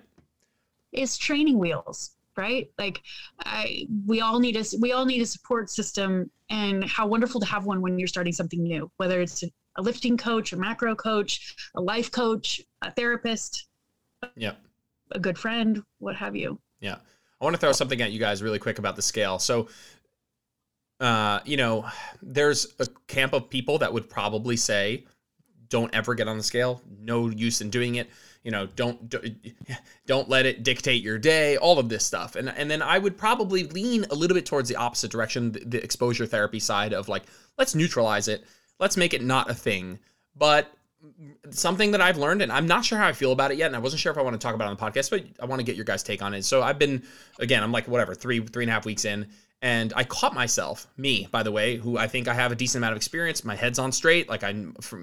It's training wheels right? Like i we all need a we all need a support system and how wonderful to have one when you're starting something new whether it's a, lifting coach a macro coach a life coach a therapist yeah. a good friend what have you. Yeah. I want to throw something at you guys really quick about the scale. So uh, you know, there's a camp of people that would probably say don't ever get on the scale. No use in doing it. You know, don't don't let it dictate your day. All of this stuff, and and then I would probably lean a little bit towards the opposite direction, the, the exposure therapy side of like, let's neutralize it, let's make it not a thing. But something that I've learned, and I'm not sure how I feel about it yet, and I wasn't sure if I want to talk about it on the podcast, but I want to get your guys' take on it. So I've been, again, I'm like whatever, three three and a half weeks in, and I caught myself, me, by the way, who I think I have a decent amount of experience. My head's on straight. Like I,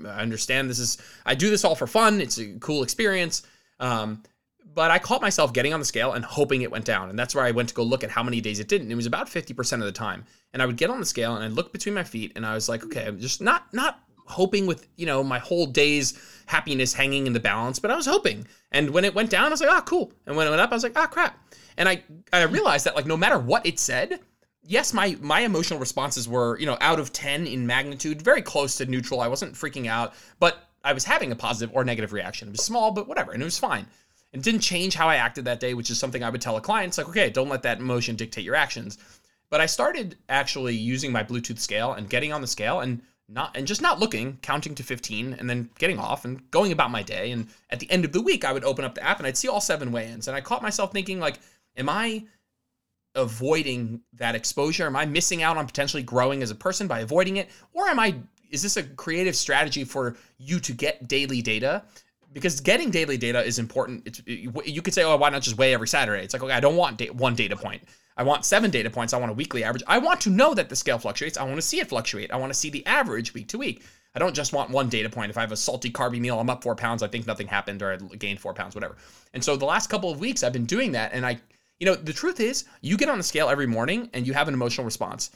I understand this is, I do this all for fun. It's a cool experience. Um, but I caught myself getting on the scale and hoping it went down. And that's where I went to go look at how many days it didn't. It was about 50% of the time. And I would get on the scale and I'd look between my feet and I was like, okay, I'm just not, not hoping with, you know, my whole day's happiness hanging in the balance, but I was hoping. And when it went down, I was like, oh, cool. And when it went up, I was like, ah, oh, crap. And I, I realized that like no matter what it said, yes, my my emotional responses were, you know, out of 10 in magnitude, very close to neutral. I wasn't freaking out, but I was having a positive or negative reaction. It was small, but whatever, and it was fine. It didn't change how I acted that day, which is something I would tell a client. It's like, okay, don't let that emotion dictate your actions. But I started actually using my Bluetooth scale and getting on the scale and not and just not looking, counting to 15 and then getting off and going about my day. And at the end of the week, I would open up the app and I'd see all seven weigh-ins. And I caught myself thinking like, am I avoiding that exposure? Am I missing out on potentially growing as a person by avoiding it? Or am I is this a creative strategy for you to get daily data? Because getting daily data is important. It's, you could say, oh, why not just weigh every Saturday? It's like, okay, I don't want da- one data point. I want seven data points. I want a weekly average. I want to know that the scale fluctuates. I want to see it fluctuate. I want to see the average week to week. I don't just want one data point. If I have a salty carby meal, I'm up four pounds. I think nothing happened, or I gained four pounds, whatever. And so the last couple of weeks, I've been doing that. And I, you know, the truth is, you get on the scale every morning and you have an emotional response,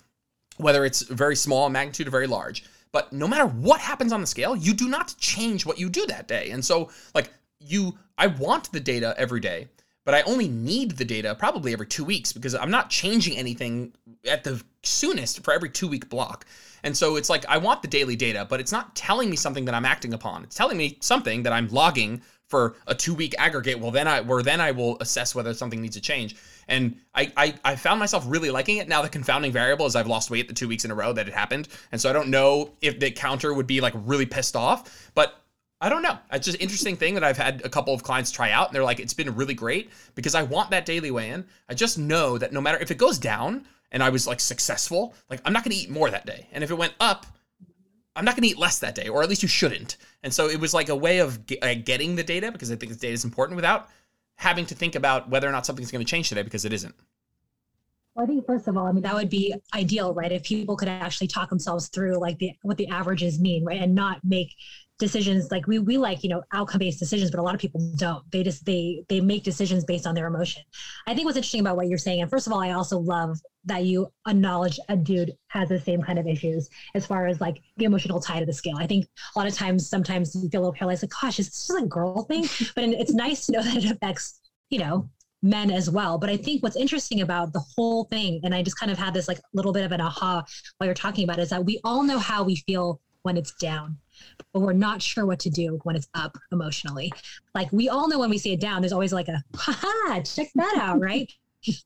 whether it's very small magnitude or very large. But no matter what happens on the scale, you do not change what you do that day. And so, like, you, I want the data every day but I only need the data probably every two weeks because I'm not changing anything at the soonest for every two week block. And so it's like I want the daily data, but it's not telling me something that I'm acting upon. It's telling me something that I'm logging for a two week aggregate. Well, then I where then I will assess whether something needs to change. And I, I I found myself really liking it. Now the confounding variable is I've lost weight the two weeks in a row that it happened, and so I don't know if the counter would be like really pissed off. But I don't know. It's just interesting thing that I've had a couple of clients try out, and they're like, it's been really great because I want that daily weigh in. I just know that no matter if it goes down and I was like successful, like I'm not going to eat more that day. And if it went up, I'm not going to eat less that day, or at least you shouldn't. And so it was like a way of uh, getting the data because I think the data is important without having to think about whether or not something's going to change today because it isn't. Well, I think first of all, I mean that would be ideal, right? If people could actually talk themselves through like the what the averages mean, right, and not make decisions like we we like you know outcome based decisions but a lot of people don't. They just they they make decisions based on their emotion. I think what's interesting about what you're saying and first of all i also love that you acknowledge a dude has the same kind of issues as far as like the emotional tie to the scale. I think a lot of times sometimes you feel a little paralyzed like gosh is this just a girl thing? But it's nice to know that it affects you know men as well. But I think what's interesting about the whole thing, and I just kind of had this like little bit of an aha while you're talking about, it, is that we all know how we feel when it's down but we're not sure what to do when it's up emotionally. Like we all know when we see it down, there's always like a, haha, check that out, right?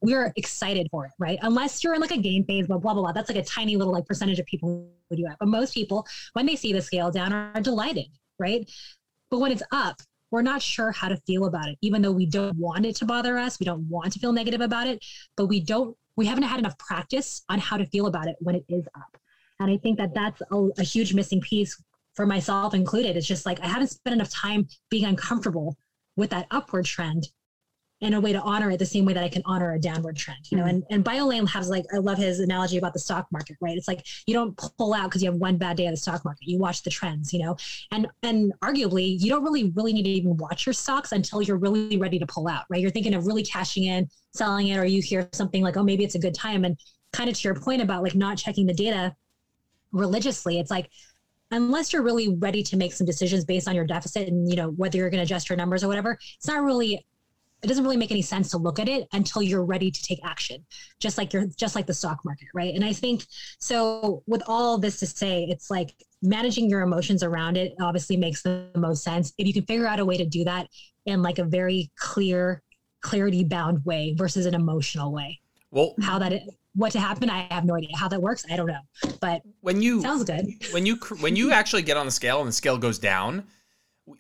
We're excited for it, right? Unless you're in like a game phase, blah, blah, blah. That's like a tiny little like percentage of people who do that. But most people, when they see the scale down, are delighted, right? But when it's up, we're not sure how to feel about it, even though we don't want it to bother us. We don't want to feel negative about it, but we don't, we haven't had enough practice on how to feel about it when it is up. And I think that that's a, a huge missing piece for myself included. It's just like I haven't spent enough time being uncomfortable with that upward trend in a way to honor it the same way that I can honor a downward trend, you know, mm-hmm. and, and Biolayne has like, I love his analogy about the stock market, right? It's like, you don't pull out because you have one bad day of the stock market. You watch the trends, you know, and, and arguably you don't really, really need to even watch your stocks until you're really ready to pull out, right? You're thinking of really cashing in, selling it, or you hear something like, oh, maybe it's a good time. And kind of to your point about like not checking the data religiously, it's like, unless you're really ready to make some decisions based on your deficit and you know whether you're going to adjust your numbers or whatever it's not really it doesn't really make any sense to look at it until you're ready to take action just like you're just like the stock market right? And i think so with all this to say it's like managing your emotions around it obviously makes the most sense. If you can figure out a way to do that in like a very clear clarity bound way versus an emotional way well how that what to happen i have no idea. How that works i don't know. But when you sounds good. when you when you actually get on the scale and the scale goes down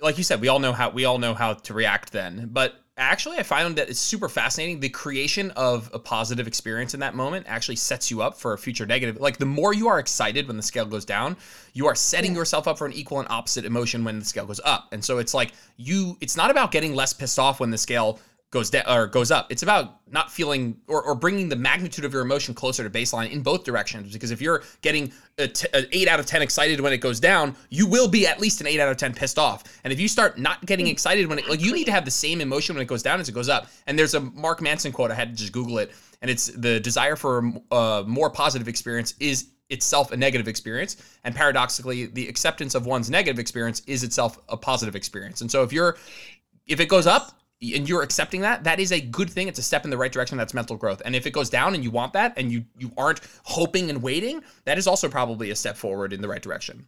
like you said we all know how we all know how to react then. But actually i found that it's super fascinating. The creation of a positive experience in that moment actually sets you up for a future negative. Like the more you are excited when the scale goes down you are setting yeah. yourself up for an equal and opposite emotion when the scale goes up. And so it's like you it's not about getting less pissed off when the scale goes down or goes up. It's about not feeling or, or bringing the magnitude of your emotion closer to baseline in both directions. Because if you're getting t- an eight out of ten excited when it goes down, you will be at least an eight out of ten pissed off. And if you start not getting mm. excited when it like you need to have the same emotion when it goes down as it goes up. And there's a Mark Manson quote I had to just Google it, and it's the desire for a uh, more positive experience is itself a negative experience and paradoxically the acceptance of one's negative experience is itself a positive experience and so if you're if it goes up and you're accepting that, that is a good thing. It's a step in the right direction. That's mental growth. And if it goes down and you want that and you you aren't hoping and waiting, that is also probably a step forward in the right direction.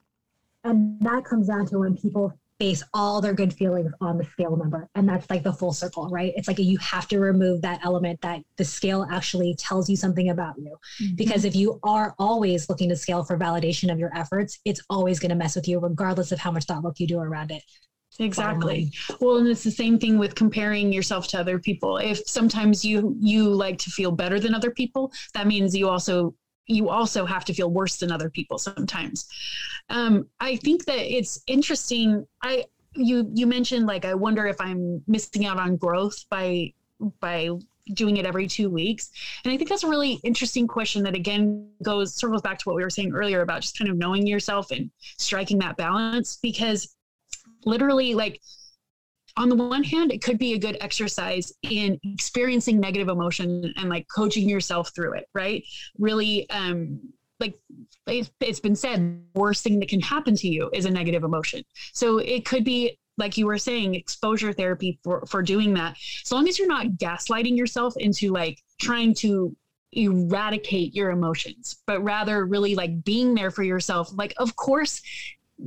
And that comes down to when people base all their good feelings on the scale number. And that's like the full circle, right? It's like you have to remove that element that the scale actually tells you something about you. Mm-hmm. Because if you are always looking to scale for validation of your efforts, it's always going to mess with you, regardless of how much thought work you do around it. Exactly. Well, and it's the same thing with comparing yourself to other people. If sometimes you you like to feel better than other people, that means you also you also have to feel worse than other people sometimes. Um, I think that it's interesting. I you you mentioned like I wonder if I'm missing out on growth by by doing it every two weeks and i think that's a really interesting question that again goes circles back to what we were saying earlier about just kind of knowing yourself and striking that balance because literally like on the one hand, it could be a good exercise in experiencing negative emotion and like coaching yourself through it, right? Really, um, like it's been said, worst thing that can happen to you is a negative emotion. So it could be like you were saying, exposure therapy for for doing that. As long as you're not gaslighting yourself into like trying to eradicate your emotions, but rather really like being there for yourself. Like, of course,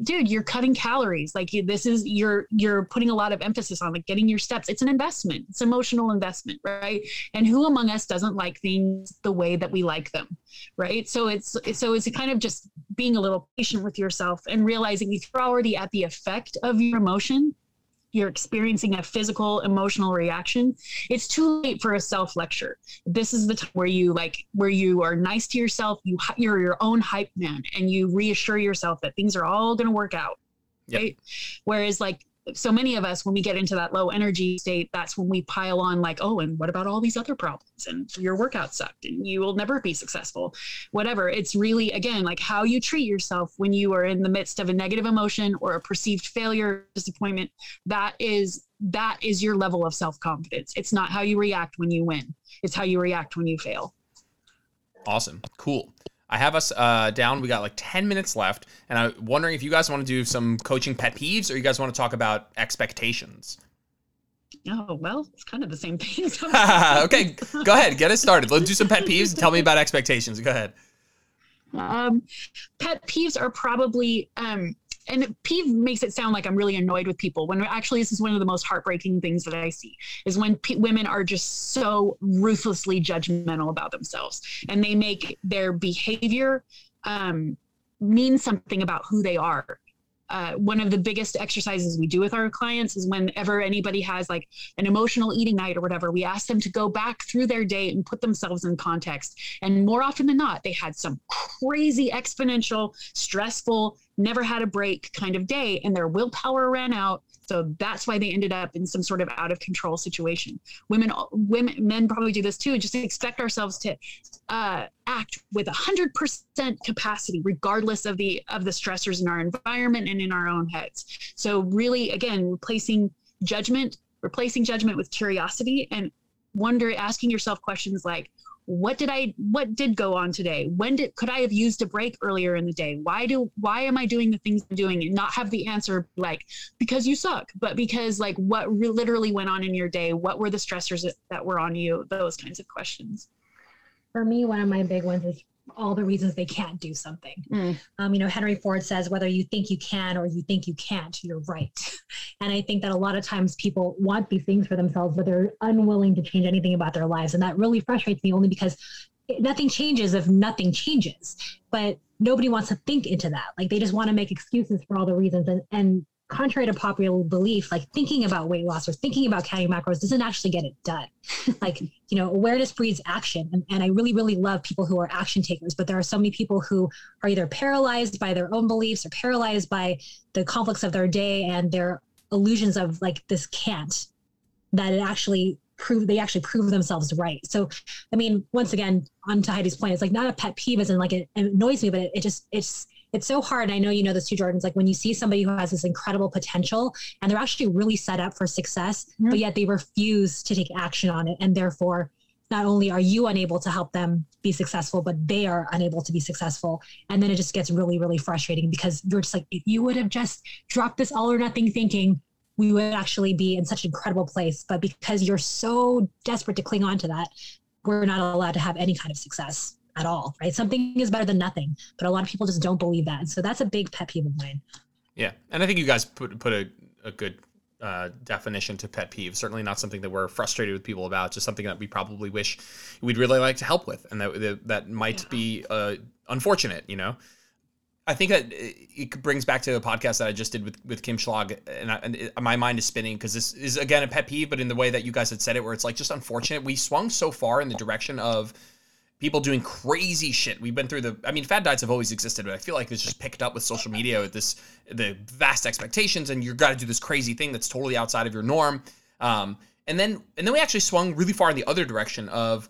dude you're cutting calories. Like this is you're you're putting a lot of emphasis on like getting your steps. It's an investment. It's emotional investment right? And who among us doesn't like things the way that we like them right? So it's so it's kind of just being a little patient with yourself and realizing you're already at the effect of your emotion you're experiencing a physical emotional reaction it's too late for a self lecture this is the time where you like where you are nice to yourself you you're your own hype man and you reassure yourself that things are all going to work out yep. right whereas like so many of us when we get into that low energy state that's when we pile on like oh and what about all these other problems? And your workout sucked and you will never be successful. Whatever. It's really again like how you treat yourself when you are in the midst of a negative emotion or a perceived failure disappointment that is that is your level of self-confidence. It's not how you react when you win. It's how you react when you fail. Awesome. Cool I have us uh, down. We got like 10 minutes left. And I'm wondering if you guys want to do some coaching pet peeves or you guys want to talk about expectations. Oh, well, it's kind of the same thing. okay, go ahead. Get us started. Let's do some pet peeves and tell me about expectations. Go ahead. Um, pet peeves are probably um, and peeve makes it sound like I'm really annoyed with people when actually this is one of the most heartbreaking things that I see is when women are just so ruthlessly judgmental about themselves and they make their behavior um, mean something about who they are uh, one of the biggest exercises we do with our clients is whenever anybody has like an emotional eating night or whatever, we ask them to go back through their day and put themselves in context. And more often than not, they had some crazy, exponential, stressful, never had a break kind of day, and their willpower ran out. So that's why they ended up in some sort of out of control situation. Women, women, men probably do this too. Just expect ourselves to uh, act with hundred percent capacity, regardless of the of the stressors in our environment and in our own heads. So really, again, replacing judgment, replacing judgment with curiosity, and wonder, asking yourself questions like, what did i what did go on today? When did could i have used a break earlier in the day? Why do why am i doing the things i'm doing and not have the answer like because you suck but because like what re- literally went on in your day? What were the stressors that, that were on you? Those kinds of questions. For me one of my big ones is all the reasons they can't do something. Mm. Um, you know, Henry Ford says, whether you think you can or you think you can't, you're right. And I think that a lot of times people want these things for themselves, but they're unwilling to change anything about their lives. And that really frustrates me only because nothing changes if nothing changes. But nobody wants to think into that. Like they just want to make excuses for all the reasons. And, and contrary to popular belief, like thinking about weight loss or thinking about counting macros doesn't actually get it done. like, you know, awareness breeds action. And, and I really, really love people who are action takers, but there are so many people who are either paralyzed by their own beliefs or paralyzed by the conflicts of their day and their illusions of like this can't that it actually prove they actually prove themselves right. So, I mean, once again, on to Heidi's point, it's like not a pet peeve, as in like it, it annoys me, but it, it just it's it's so hard. I know you know this too, Jordan's like when you see somebody who has this incredible potential and they're actually really set up for success, mm-hmm. but yet they refuse to take action on it. And therefore, not only are you unable to help them be successful, but they are unable to be successful. And then it just gets really, really frustrating because you're just like, if you would have just dropped this all or nothing thinking, we would actually be in such an incredible place. But because you're so desperate to cling on to that, we're not allowed to have any kind of success at all, right? Something is better than nothing, but a lot of people just don't believe that. And so that's a big pet peeve of mine. Yeah, and I think you guys put put a a good uh, definition to pet peeve. Certainly not something that we're frustrated with people about. Just something that we probably wish we'd really like to help with, and that that, that might yeah. be uh, unfortunate. You know, I think that it brings back to a podcast that I just did with with Kim Schlag, and, I, and it, my mind is spinning because this is again a pet peeve, but in the way that you guys had said it, where it's like just unfortunate. We swung so far in the direction of people doing crazy shit. We've been through the I mean fad diets have always existed, but I feel like it's just picked up with social media with this the vast expectations and you've got to do this crazy thing that's totally outside of your norm. Um, and then and then we actually swung really far in the other direction of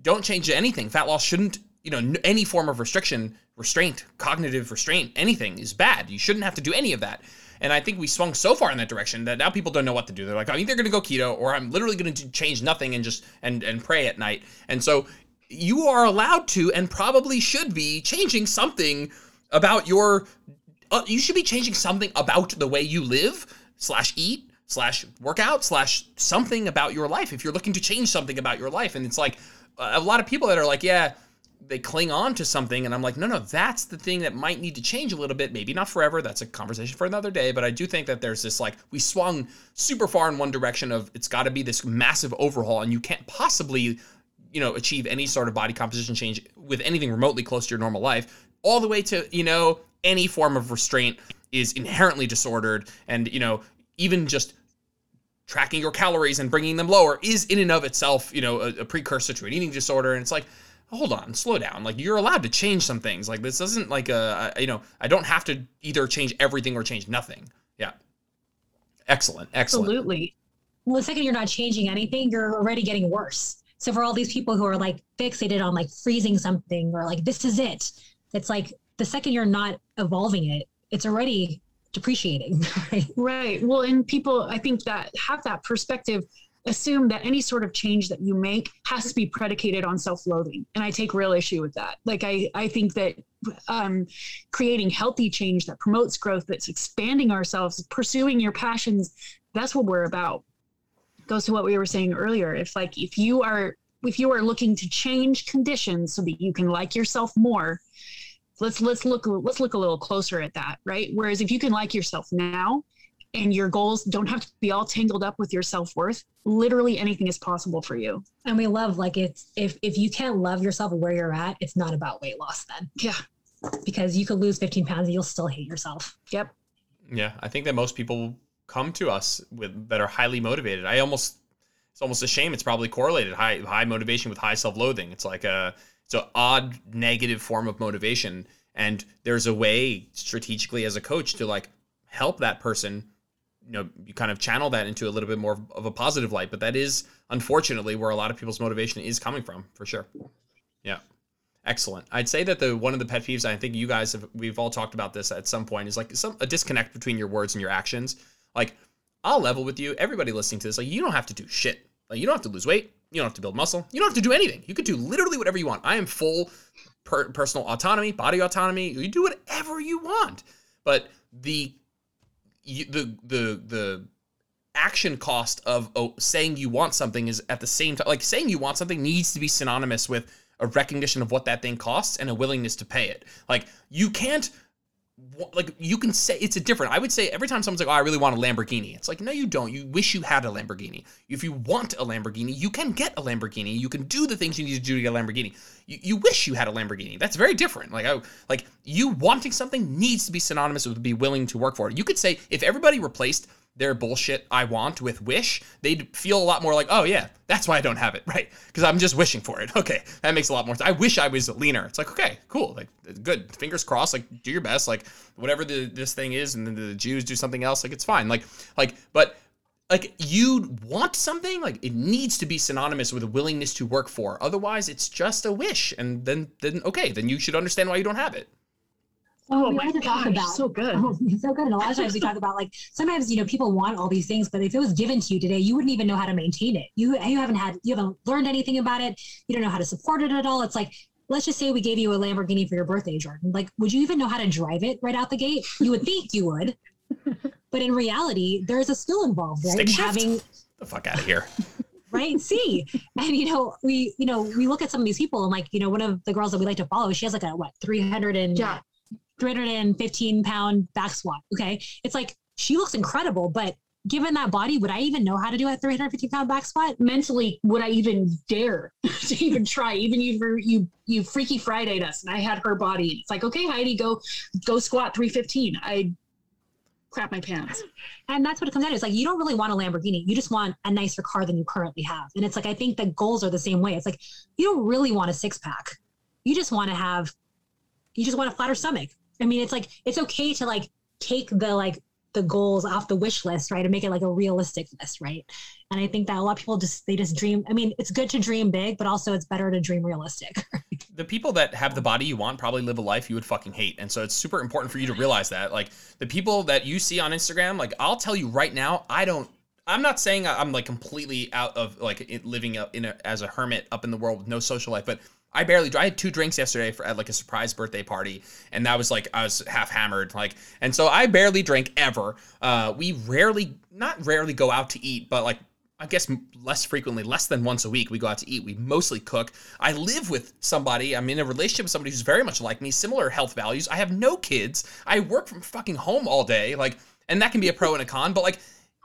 don't change anything. Fat loss shouldn't, you know, any form of restriction, restraint, cognitive restraint, anything is bad. You shouldn't have to do any of that. And I think we swung so far in that direction that now people don't know what to do. They're like, I'm either going to go keto or I'm literally going to change nothing and just and and pray at night. And so you are allowed to and probably should be changing something about your uh, you should be changing something about the way you live slash eat slash workout slash something about your life. If you're looking to change something about your life and it's like a lot of people that are like yeah they cling on to something and i'm like no no that's the thing that might need to change a little bit. Maybe not forever. That's a conversation for another day. But i do think that there's this like we swung super far in one direction of it's got to be this massive overhaul and you can't possibly you know achieve any sort of body composition change with anything remotely close to your normal life all the way to you know any form of restraint is inherently disordered. And you know even just tracking your calories and bringing them lower is in and of itself you know a, a precursor to an eating disorder. And it's like hold on slow down. Like you're allowed to change some things. Like this isn't like a, you know i don't have to either change everything or change nothing. Yeah. Excellent excellent. Absolutely. Well the second you're not changing anything you're already getting worse so for all these people who are like fixated on like freezing something or like this is it, it's like the second you're not evolving it, it's already depreciating. Right. Right. Well, and people I think that have that perspective assume that any sort of change that you make has to be predicated on self-loathing and i take real issue with that like i i think that um, creating healthy change that promotes growth that's expanding ourselves pursuing your passions that's what we're about goes to what we were saying earlier. If like if you are if you are looking to change conditions so that you can like yourself more, let's let's look let's look a little closer at that, right? Whereas if you can like yourself now and your goals don't have to be all tangled up with your self-worth, literally anything is possible for you. And we love like it's if if you can't love yourself where you're at, it's not about weight loss then. Yeah. Because you could lose 15 pounds and you'll still hate yourself. Yep. Yeah, I think that most people come to us with that are highly motivated. I almost it's almost a shame. It's probably correlated high high motivation with high self loathing. It's like a it's an odd negative form of motivation, and there's a way strategically as a coach to like help that person. You know, you kind of channel that into a little bit more of a positive light, but that is unfortunately where a lot of people's motivation is coming from, for sure. Yeah. Excellent. I'd say that the one of the pet peeves I think you guys have we've all talked about this at some point is like some a disconnect between your words and your actions. Like, I'll level with you. Everybody listening to this, like, you don't have to do shit. Like, you don't have to lose weight. You don't have to build muscle. You don't have to do anything. You could do literally whatever you want. I am full per- personal autonomy, body autonomy. You do whatever you want. But the you, the the the action cost of oh, saying you want something is at the same time like saying you want something needs to be synonymous with a recognition of what that thing costs and a willingness to pay it. Like you can't like you can say it's a different. I would say every time someone's like, "Oh, I really want a Lamborghini," it's like, no, you don't. You wish you had a Lamborghini. If you want a Lamborghini, you can get a Lamborghini. You can do the things you need to do to get a Lamborghini. You, you wish you had a Lamborghini. That's very different. Like, I, like you wanting something needs to be synonymous with be willing to work for it. You could say if everybody replaced their bullshit I want with wish, they'd feel a lot more like, oh yeah, that's why I don't have it, right? Because I'm just wishing for it. Okay, that makes a lot more sense. I wish I was leaner. It's like, okay, cool, like good. Fingers crossed. Like do your best. Like whatever the this thing is, and then the Jews do something else. Like it's fine. Like like, but like you want something like it needs to be synonymous with a willingness to work for otherwise it's just a wish and then then okay then you should understand why you don't have it Oh, we my like to gosh, talk about so good. Oh, so good. And a lot of times we talk about like sometimes you know people want all these things, but if it was given to you today, you wouldn't even know how to maintain it. You you haven't had you haven't learned anything about it. You don't know how to support it at all. It's like let's just say we gave you a Lamborghini for your birthday, Jordan. Like, would you even know how to drive it right out the gate? You would think you would, but in reality, there's a skill involved, right? In having the fuck out of here. right see and you know we you know we look at some of these people and like you know one of the girls that we like to follow she has like a what 300 and yeah 315 pound back squat. Okay. It's like she looks incredible, but given that body, would I even know how to do a 350 pound back squat? Mentally, would I even dare to even try? Even you, you, you freaky Friday us, and I had her body. It's like, okay, Heidi, go, go squat 315. I crap my pants. And that's what it comes down to. It's like you don't really want a Lamborghini. You just want a nicer car than you currently have. And it's like I think the goals are the same way. It's like you don't really want a six pack. You just want to have you just want a flatter stomach. I mean, it's like it's okay to like take the like the goals off the wish list, right? And make it like a realistic list, right? And I think that a lot of people just they just dream. I mean, it's good to dream big, but also it's better to dream realistic. the people that have the body you want probably live a life you would fucking hate. And so it's super important for you to realize that. Like the people that you see on Instagram, like I'll tell you right now, I don't I'm not saying I'm like completely out of like living up in a, as a hermit up in the world with no social life, but I barely. I had two drinks yesterday for at like a surprise birthday party, and that was like I was half hammered, like, and so I barely drink ever. Uh, we rarely, not rarely, go out to eat, but like I guess less frequently, less than once a week, we go out to eat. We mostly cook. I live with somebody. I'm in a relationship with somebody who's very much like me, similar health values. I have no kids. I work from fucking home all day, like, and that can be a pro and a con. But like,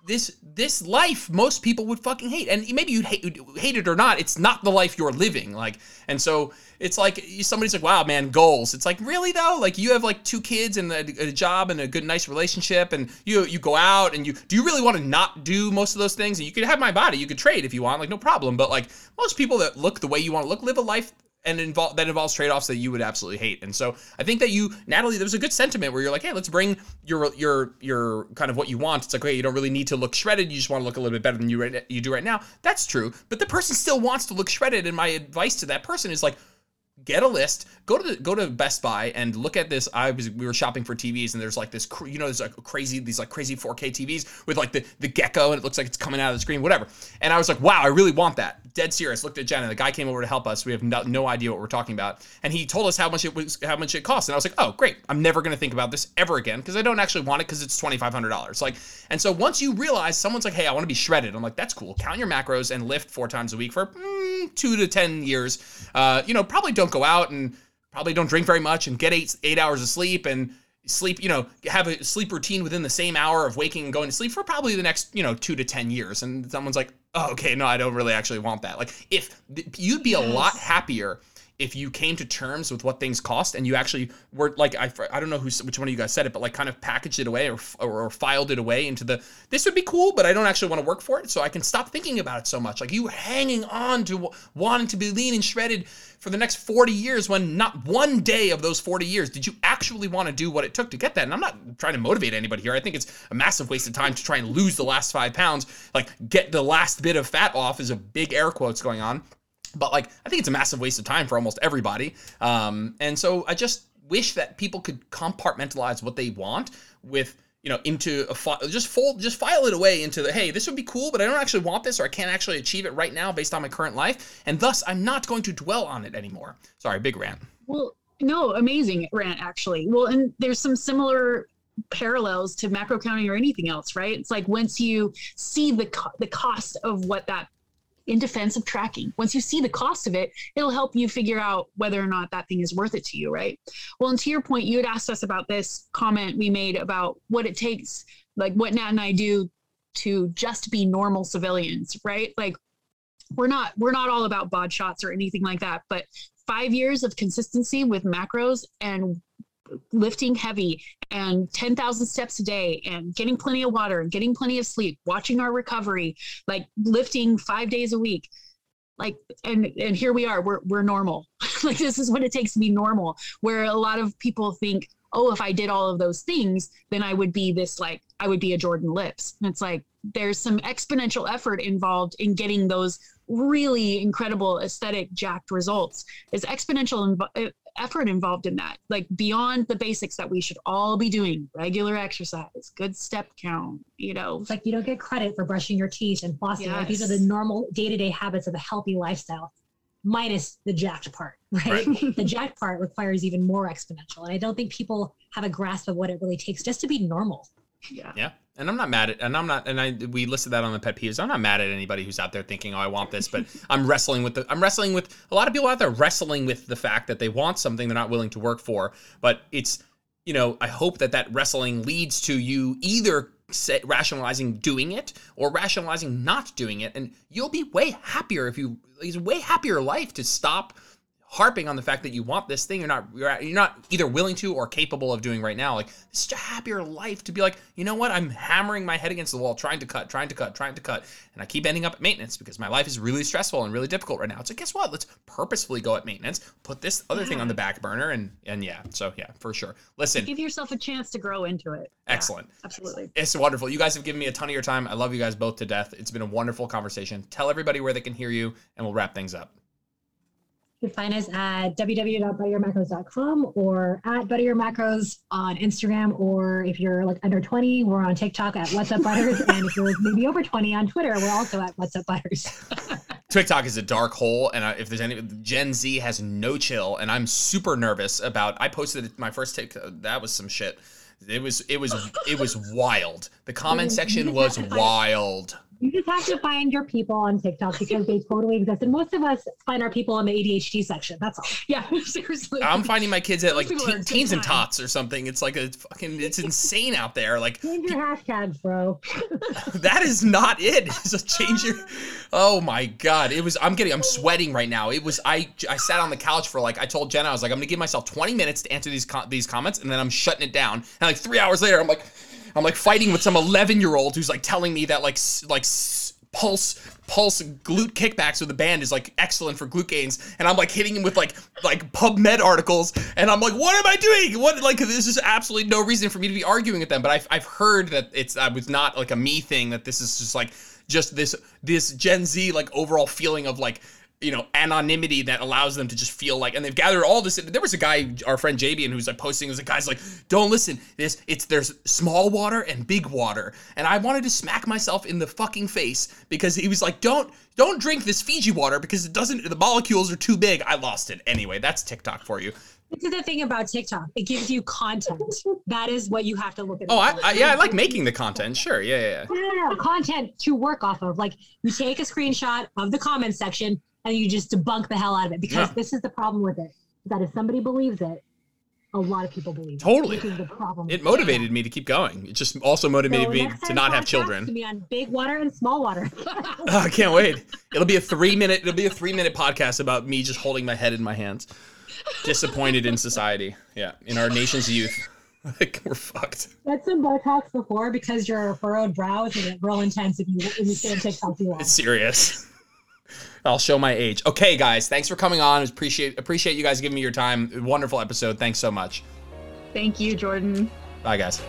this this life most people would fucking hate. And maybe you'd hate, hate it or not it's not the life you're living like and so it's like somebody's like wow man goals. It's like really though? Like you have like two kids and a, a, job and a good nice relationship and you you go out and you do you really want to not do most of those things? And you could have my body you could trade if you want like no problem. But like most people that look the way you want to look live a life and involve that involves trade-offs that you would absolutely hate. And so I think that you, Natalie, there was a good sentiment where you're like, hey, let's bring your your your kind of what you want. It's like, okay, you don't really need to look shredded. You just want to look a little bit better than you right, you do right now. That's true, but the person still wants to look shredded. And my advice to that person is like, get a list go to the, go to best buy and look at this i was we were shopping for tvs and there's like this you know there's like crazy these like crazy 4k tvs with like the the gecko and it looks like it's coming out of the screen whatever and i was like wow i really want that dead serious looked at jenna the guy came over to help us we have no, no idea what we're talking about and he told us how much it was how much it cost and i was like oh great i'm never going to think about this ever again because i don't actually want it because it's $2500 like and so once you realize someone's like hey i want to be shredded i'm like that's cool count your macros and lift four times a week for mm, two to ten years uh, you know probably don't go out and probably don't drink very much and get eight eight hours of sleep and sleep you know have a sleep routine within the same hour of waking and going to sleep for probably the next you know two to ten years. And someone's like oh okay no i don't really actually want that. Like if you'd be a lot happier if you came to terms with what things cost and you actually were like I, I don't know who which one of you guys said it but like kind of packaged it away or, or, or filed it away into the this would be cool but I don't actually want to work for it so I can stop thinking about it so much. Like you hanging on to wanting to be lean and shredded for the next 40 years when not one day of those 40 years did you actually want to do what it took to get that and I'm not trying to motivate anybody here I think it's a massive waste of time to try and lose the last five pounds like get the last bit of fat off is a big air quotes going on but like I think it's a massive waste of time for almost everybody. Um, and so I just wish that people could compartmentalize what they want with you know into a file just fold just file it away into the hey this would be cool but i don't actually want this or i can't actually achieve it right now based on my current life and thus i'm not going to dwell on it anymore. Sorry big rant. Well no amazing rant actually. Well and there's some similar parallels to macro counting or anything else right? It's like once you see the co- the cost of what that in defense of tracking. Once you see the cost of it, it'll help you figure out whether or not that thing is worth it to you, right? Well, and to your point, you had asked us about this comment we made about what it takes, like what Nat and I do to just be normal civilians, right? Like we're not we're not all about bod shots or anything like that, but five years of consistency with macros and lifting heavy and 10,000 steps a day and getting plenty of water and getting plenty of sleep, watching our recovery, like lifting five days a week. Like, and, and here we are, we're, we're normal. like, this is what it takes to be normal. Where a lot of people think, oh, if I did all of those things, then I would be this, like, I would be a Jordan Lips. And it's like, there's some exponential effort involved in getting those really incredible aesthetic jacked results is exponential inv- uh, effort involved in that, like beyond the basics that we should all be doing regular exercise, good step count, you know. It's like you don't get credit for brushing your teeth and flossing. Yes. Like these are the normal day to day habits of a healthy lifestyle, minus the jacked part, right? right. the jacked part requires even more exponential. And I don't think people have a grasp of what it really takes just to be normal. Yeah. Yeah. And I'm not mad at, and I'm not, and I we listed that on the pet peeves. I'm not mad at anybody who's out there thinking, oh, I want this, but I'm wrestling with the, I'm wrestling with a lot of people out there wrestling with the fact that they want something they're not willing to work for. But it's, you know, I hope that that wrestling leads to you either rationalizing doing it or rationalizing not doing it, and you'll be way happier if you. It's a way happier life to stop harping on the fact that you want this thing you're not you're, you're not either willing to or capable of doing right now like it's such a happier life to be like you know what i'm hammering my head against the wall trying to cut trying to cut trying to cut and i keep ending up at maintenance because my life is really stressful and really difficult right now it's like guess what let's purposefully go at maintenance put this other thing on the back burner and and yeah so yeah for sure listen Give yourself a chance to grow into it. Yeah, excellent absolutely. it's wonderful. You guys have given me a ton of your time. I love you guys both to death. It's been a wonderful conversation. Tell everybody where they can hear you, and we'll wrap things up. You can find us at www.butteryourmacros.com or at butteryourmacros on Instagram. Or if you're like under 20, we're on TikTok at What's Up Butters. and if you're maybe over 20 on Twitter, we're also at What's Up Butters. TikTok is a dark hole, and I, if there's any, Gen Z has no chill, and I'm super nervous about. I posted my first TikTok. That was some shit. It was it was it was wild. The comment section was wild. You just have to find your people on TikTok because they totally exist. And most of us find our people in the ADHD section. That's all. Yeah, seriously. I'm finding my kids at like people are teen, teens and tots or something. It's like a fucking. It's insane out there. Like Change your hashtags, bro. that is not it. It's a change your. Oh my god! It was. I'm getting. I'm sweating right now. It was. I. I sat on the couch for like. I told Jenna I was like, I'm gonna give myself 20 minutes to answer these co- these comments, and then I'm shutting it down. And like three hours later, I'm like, I'm like fighting with some 11 year old who's like telling me that like like. Pulse, pulse, glute kickbacks with the band is like excellent for glute gains, and I'm like hitting him with like like PubMed articles, and I'm like, what am I doing? What like this is absolutely no reason for me to be arguing with them. But I've I've heard that it's I was not like a me thing. That this is just like just this this Gen Z like overall feeling of like you know anonymity that allows them to just feel like and they've gathered all this there was a guy our friend Jabian who's like posting was a guy's like don't listen this it's there's small water and big water and I wanted to smack myself in the fucking face because he was like don't don't drink this Fiji water because it doesn't the molecules are too big I lost it anyway that's TikTok for you This is the thing about TikTok. It gives you content. That is what you have to look at. oh I, I yeah I like making the content sure yeah yeah, yeah. no, no, no, content to work off of. Like you take a screenshot of the comment section and you just debunk the hell out of it because Yeah. this is the problem with it. That if somebody believes it, a lot of people believe Totally. it. This is the problem. it motivated me to keep going it just also motivated So me to not have children To be on big water and small water. Oh, I can't wait. It'll be a three minute. It'll be a three minute podcast about me just holding my head in my hands, disappointed in society. Yeah, in our nation's youth, like we're fucked. Get some Botox before because your furrowed brow is gonna get real intense if you if you stay on TikTok too long. It's serious. I'll show my age. Okay, guys, thanks for coming on. Appreciate appreciate you guys giving me your time. Wonderful episode. Thanks so much. Thank you, Jordan. Bye, guys.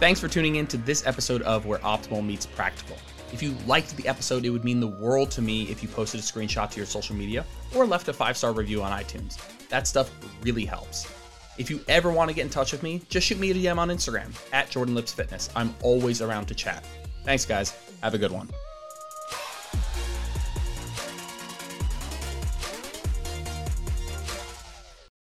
Thanks for tuning in to this episode of Where Optimal Meets Practical. If you liked the episode, it would mean the world to me if you posted a screenshot to your social media or left a five star review on iTunes. That stuff really helps. If you ever want to get in touch with me, just shoot me a DM on Instagram at Jordan Lips Fitness. I'm always around to chat. Thanks, guys. Have a good one.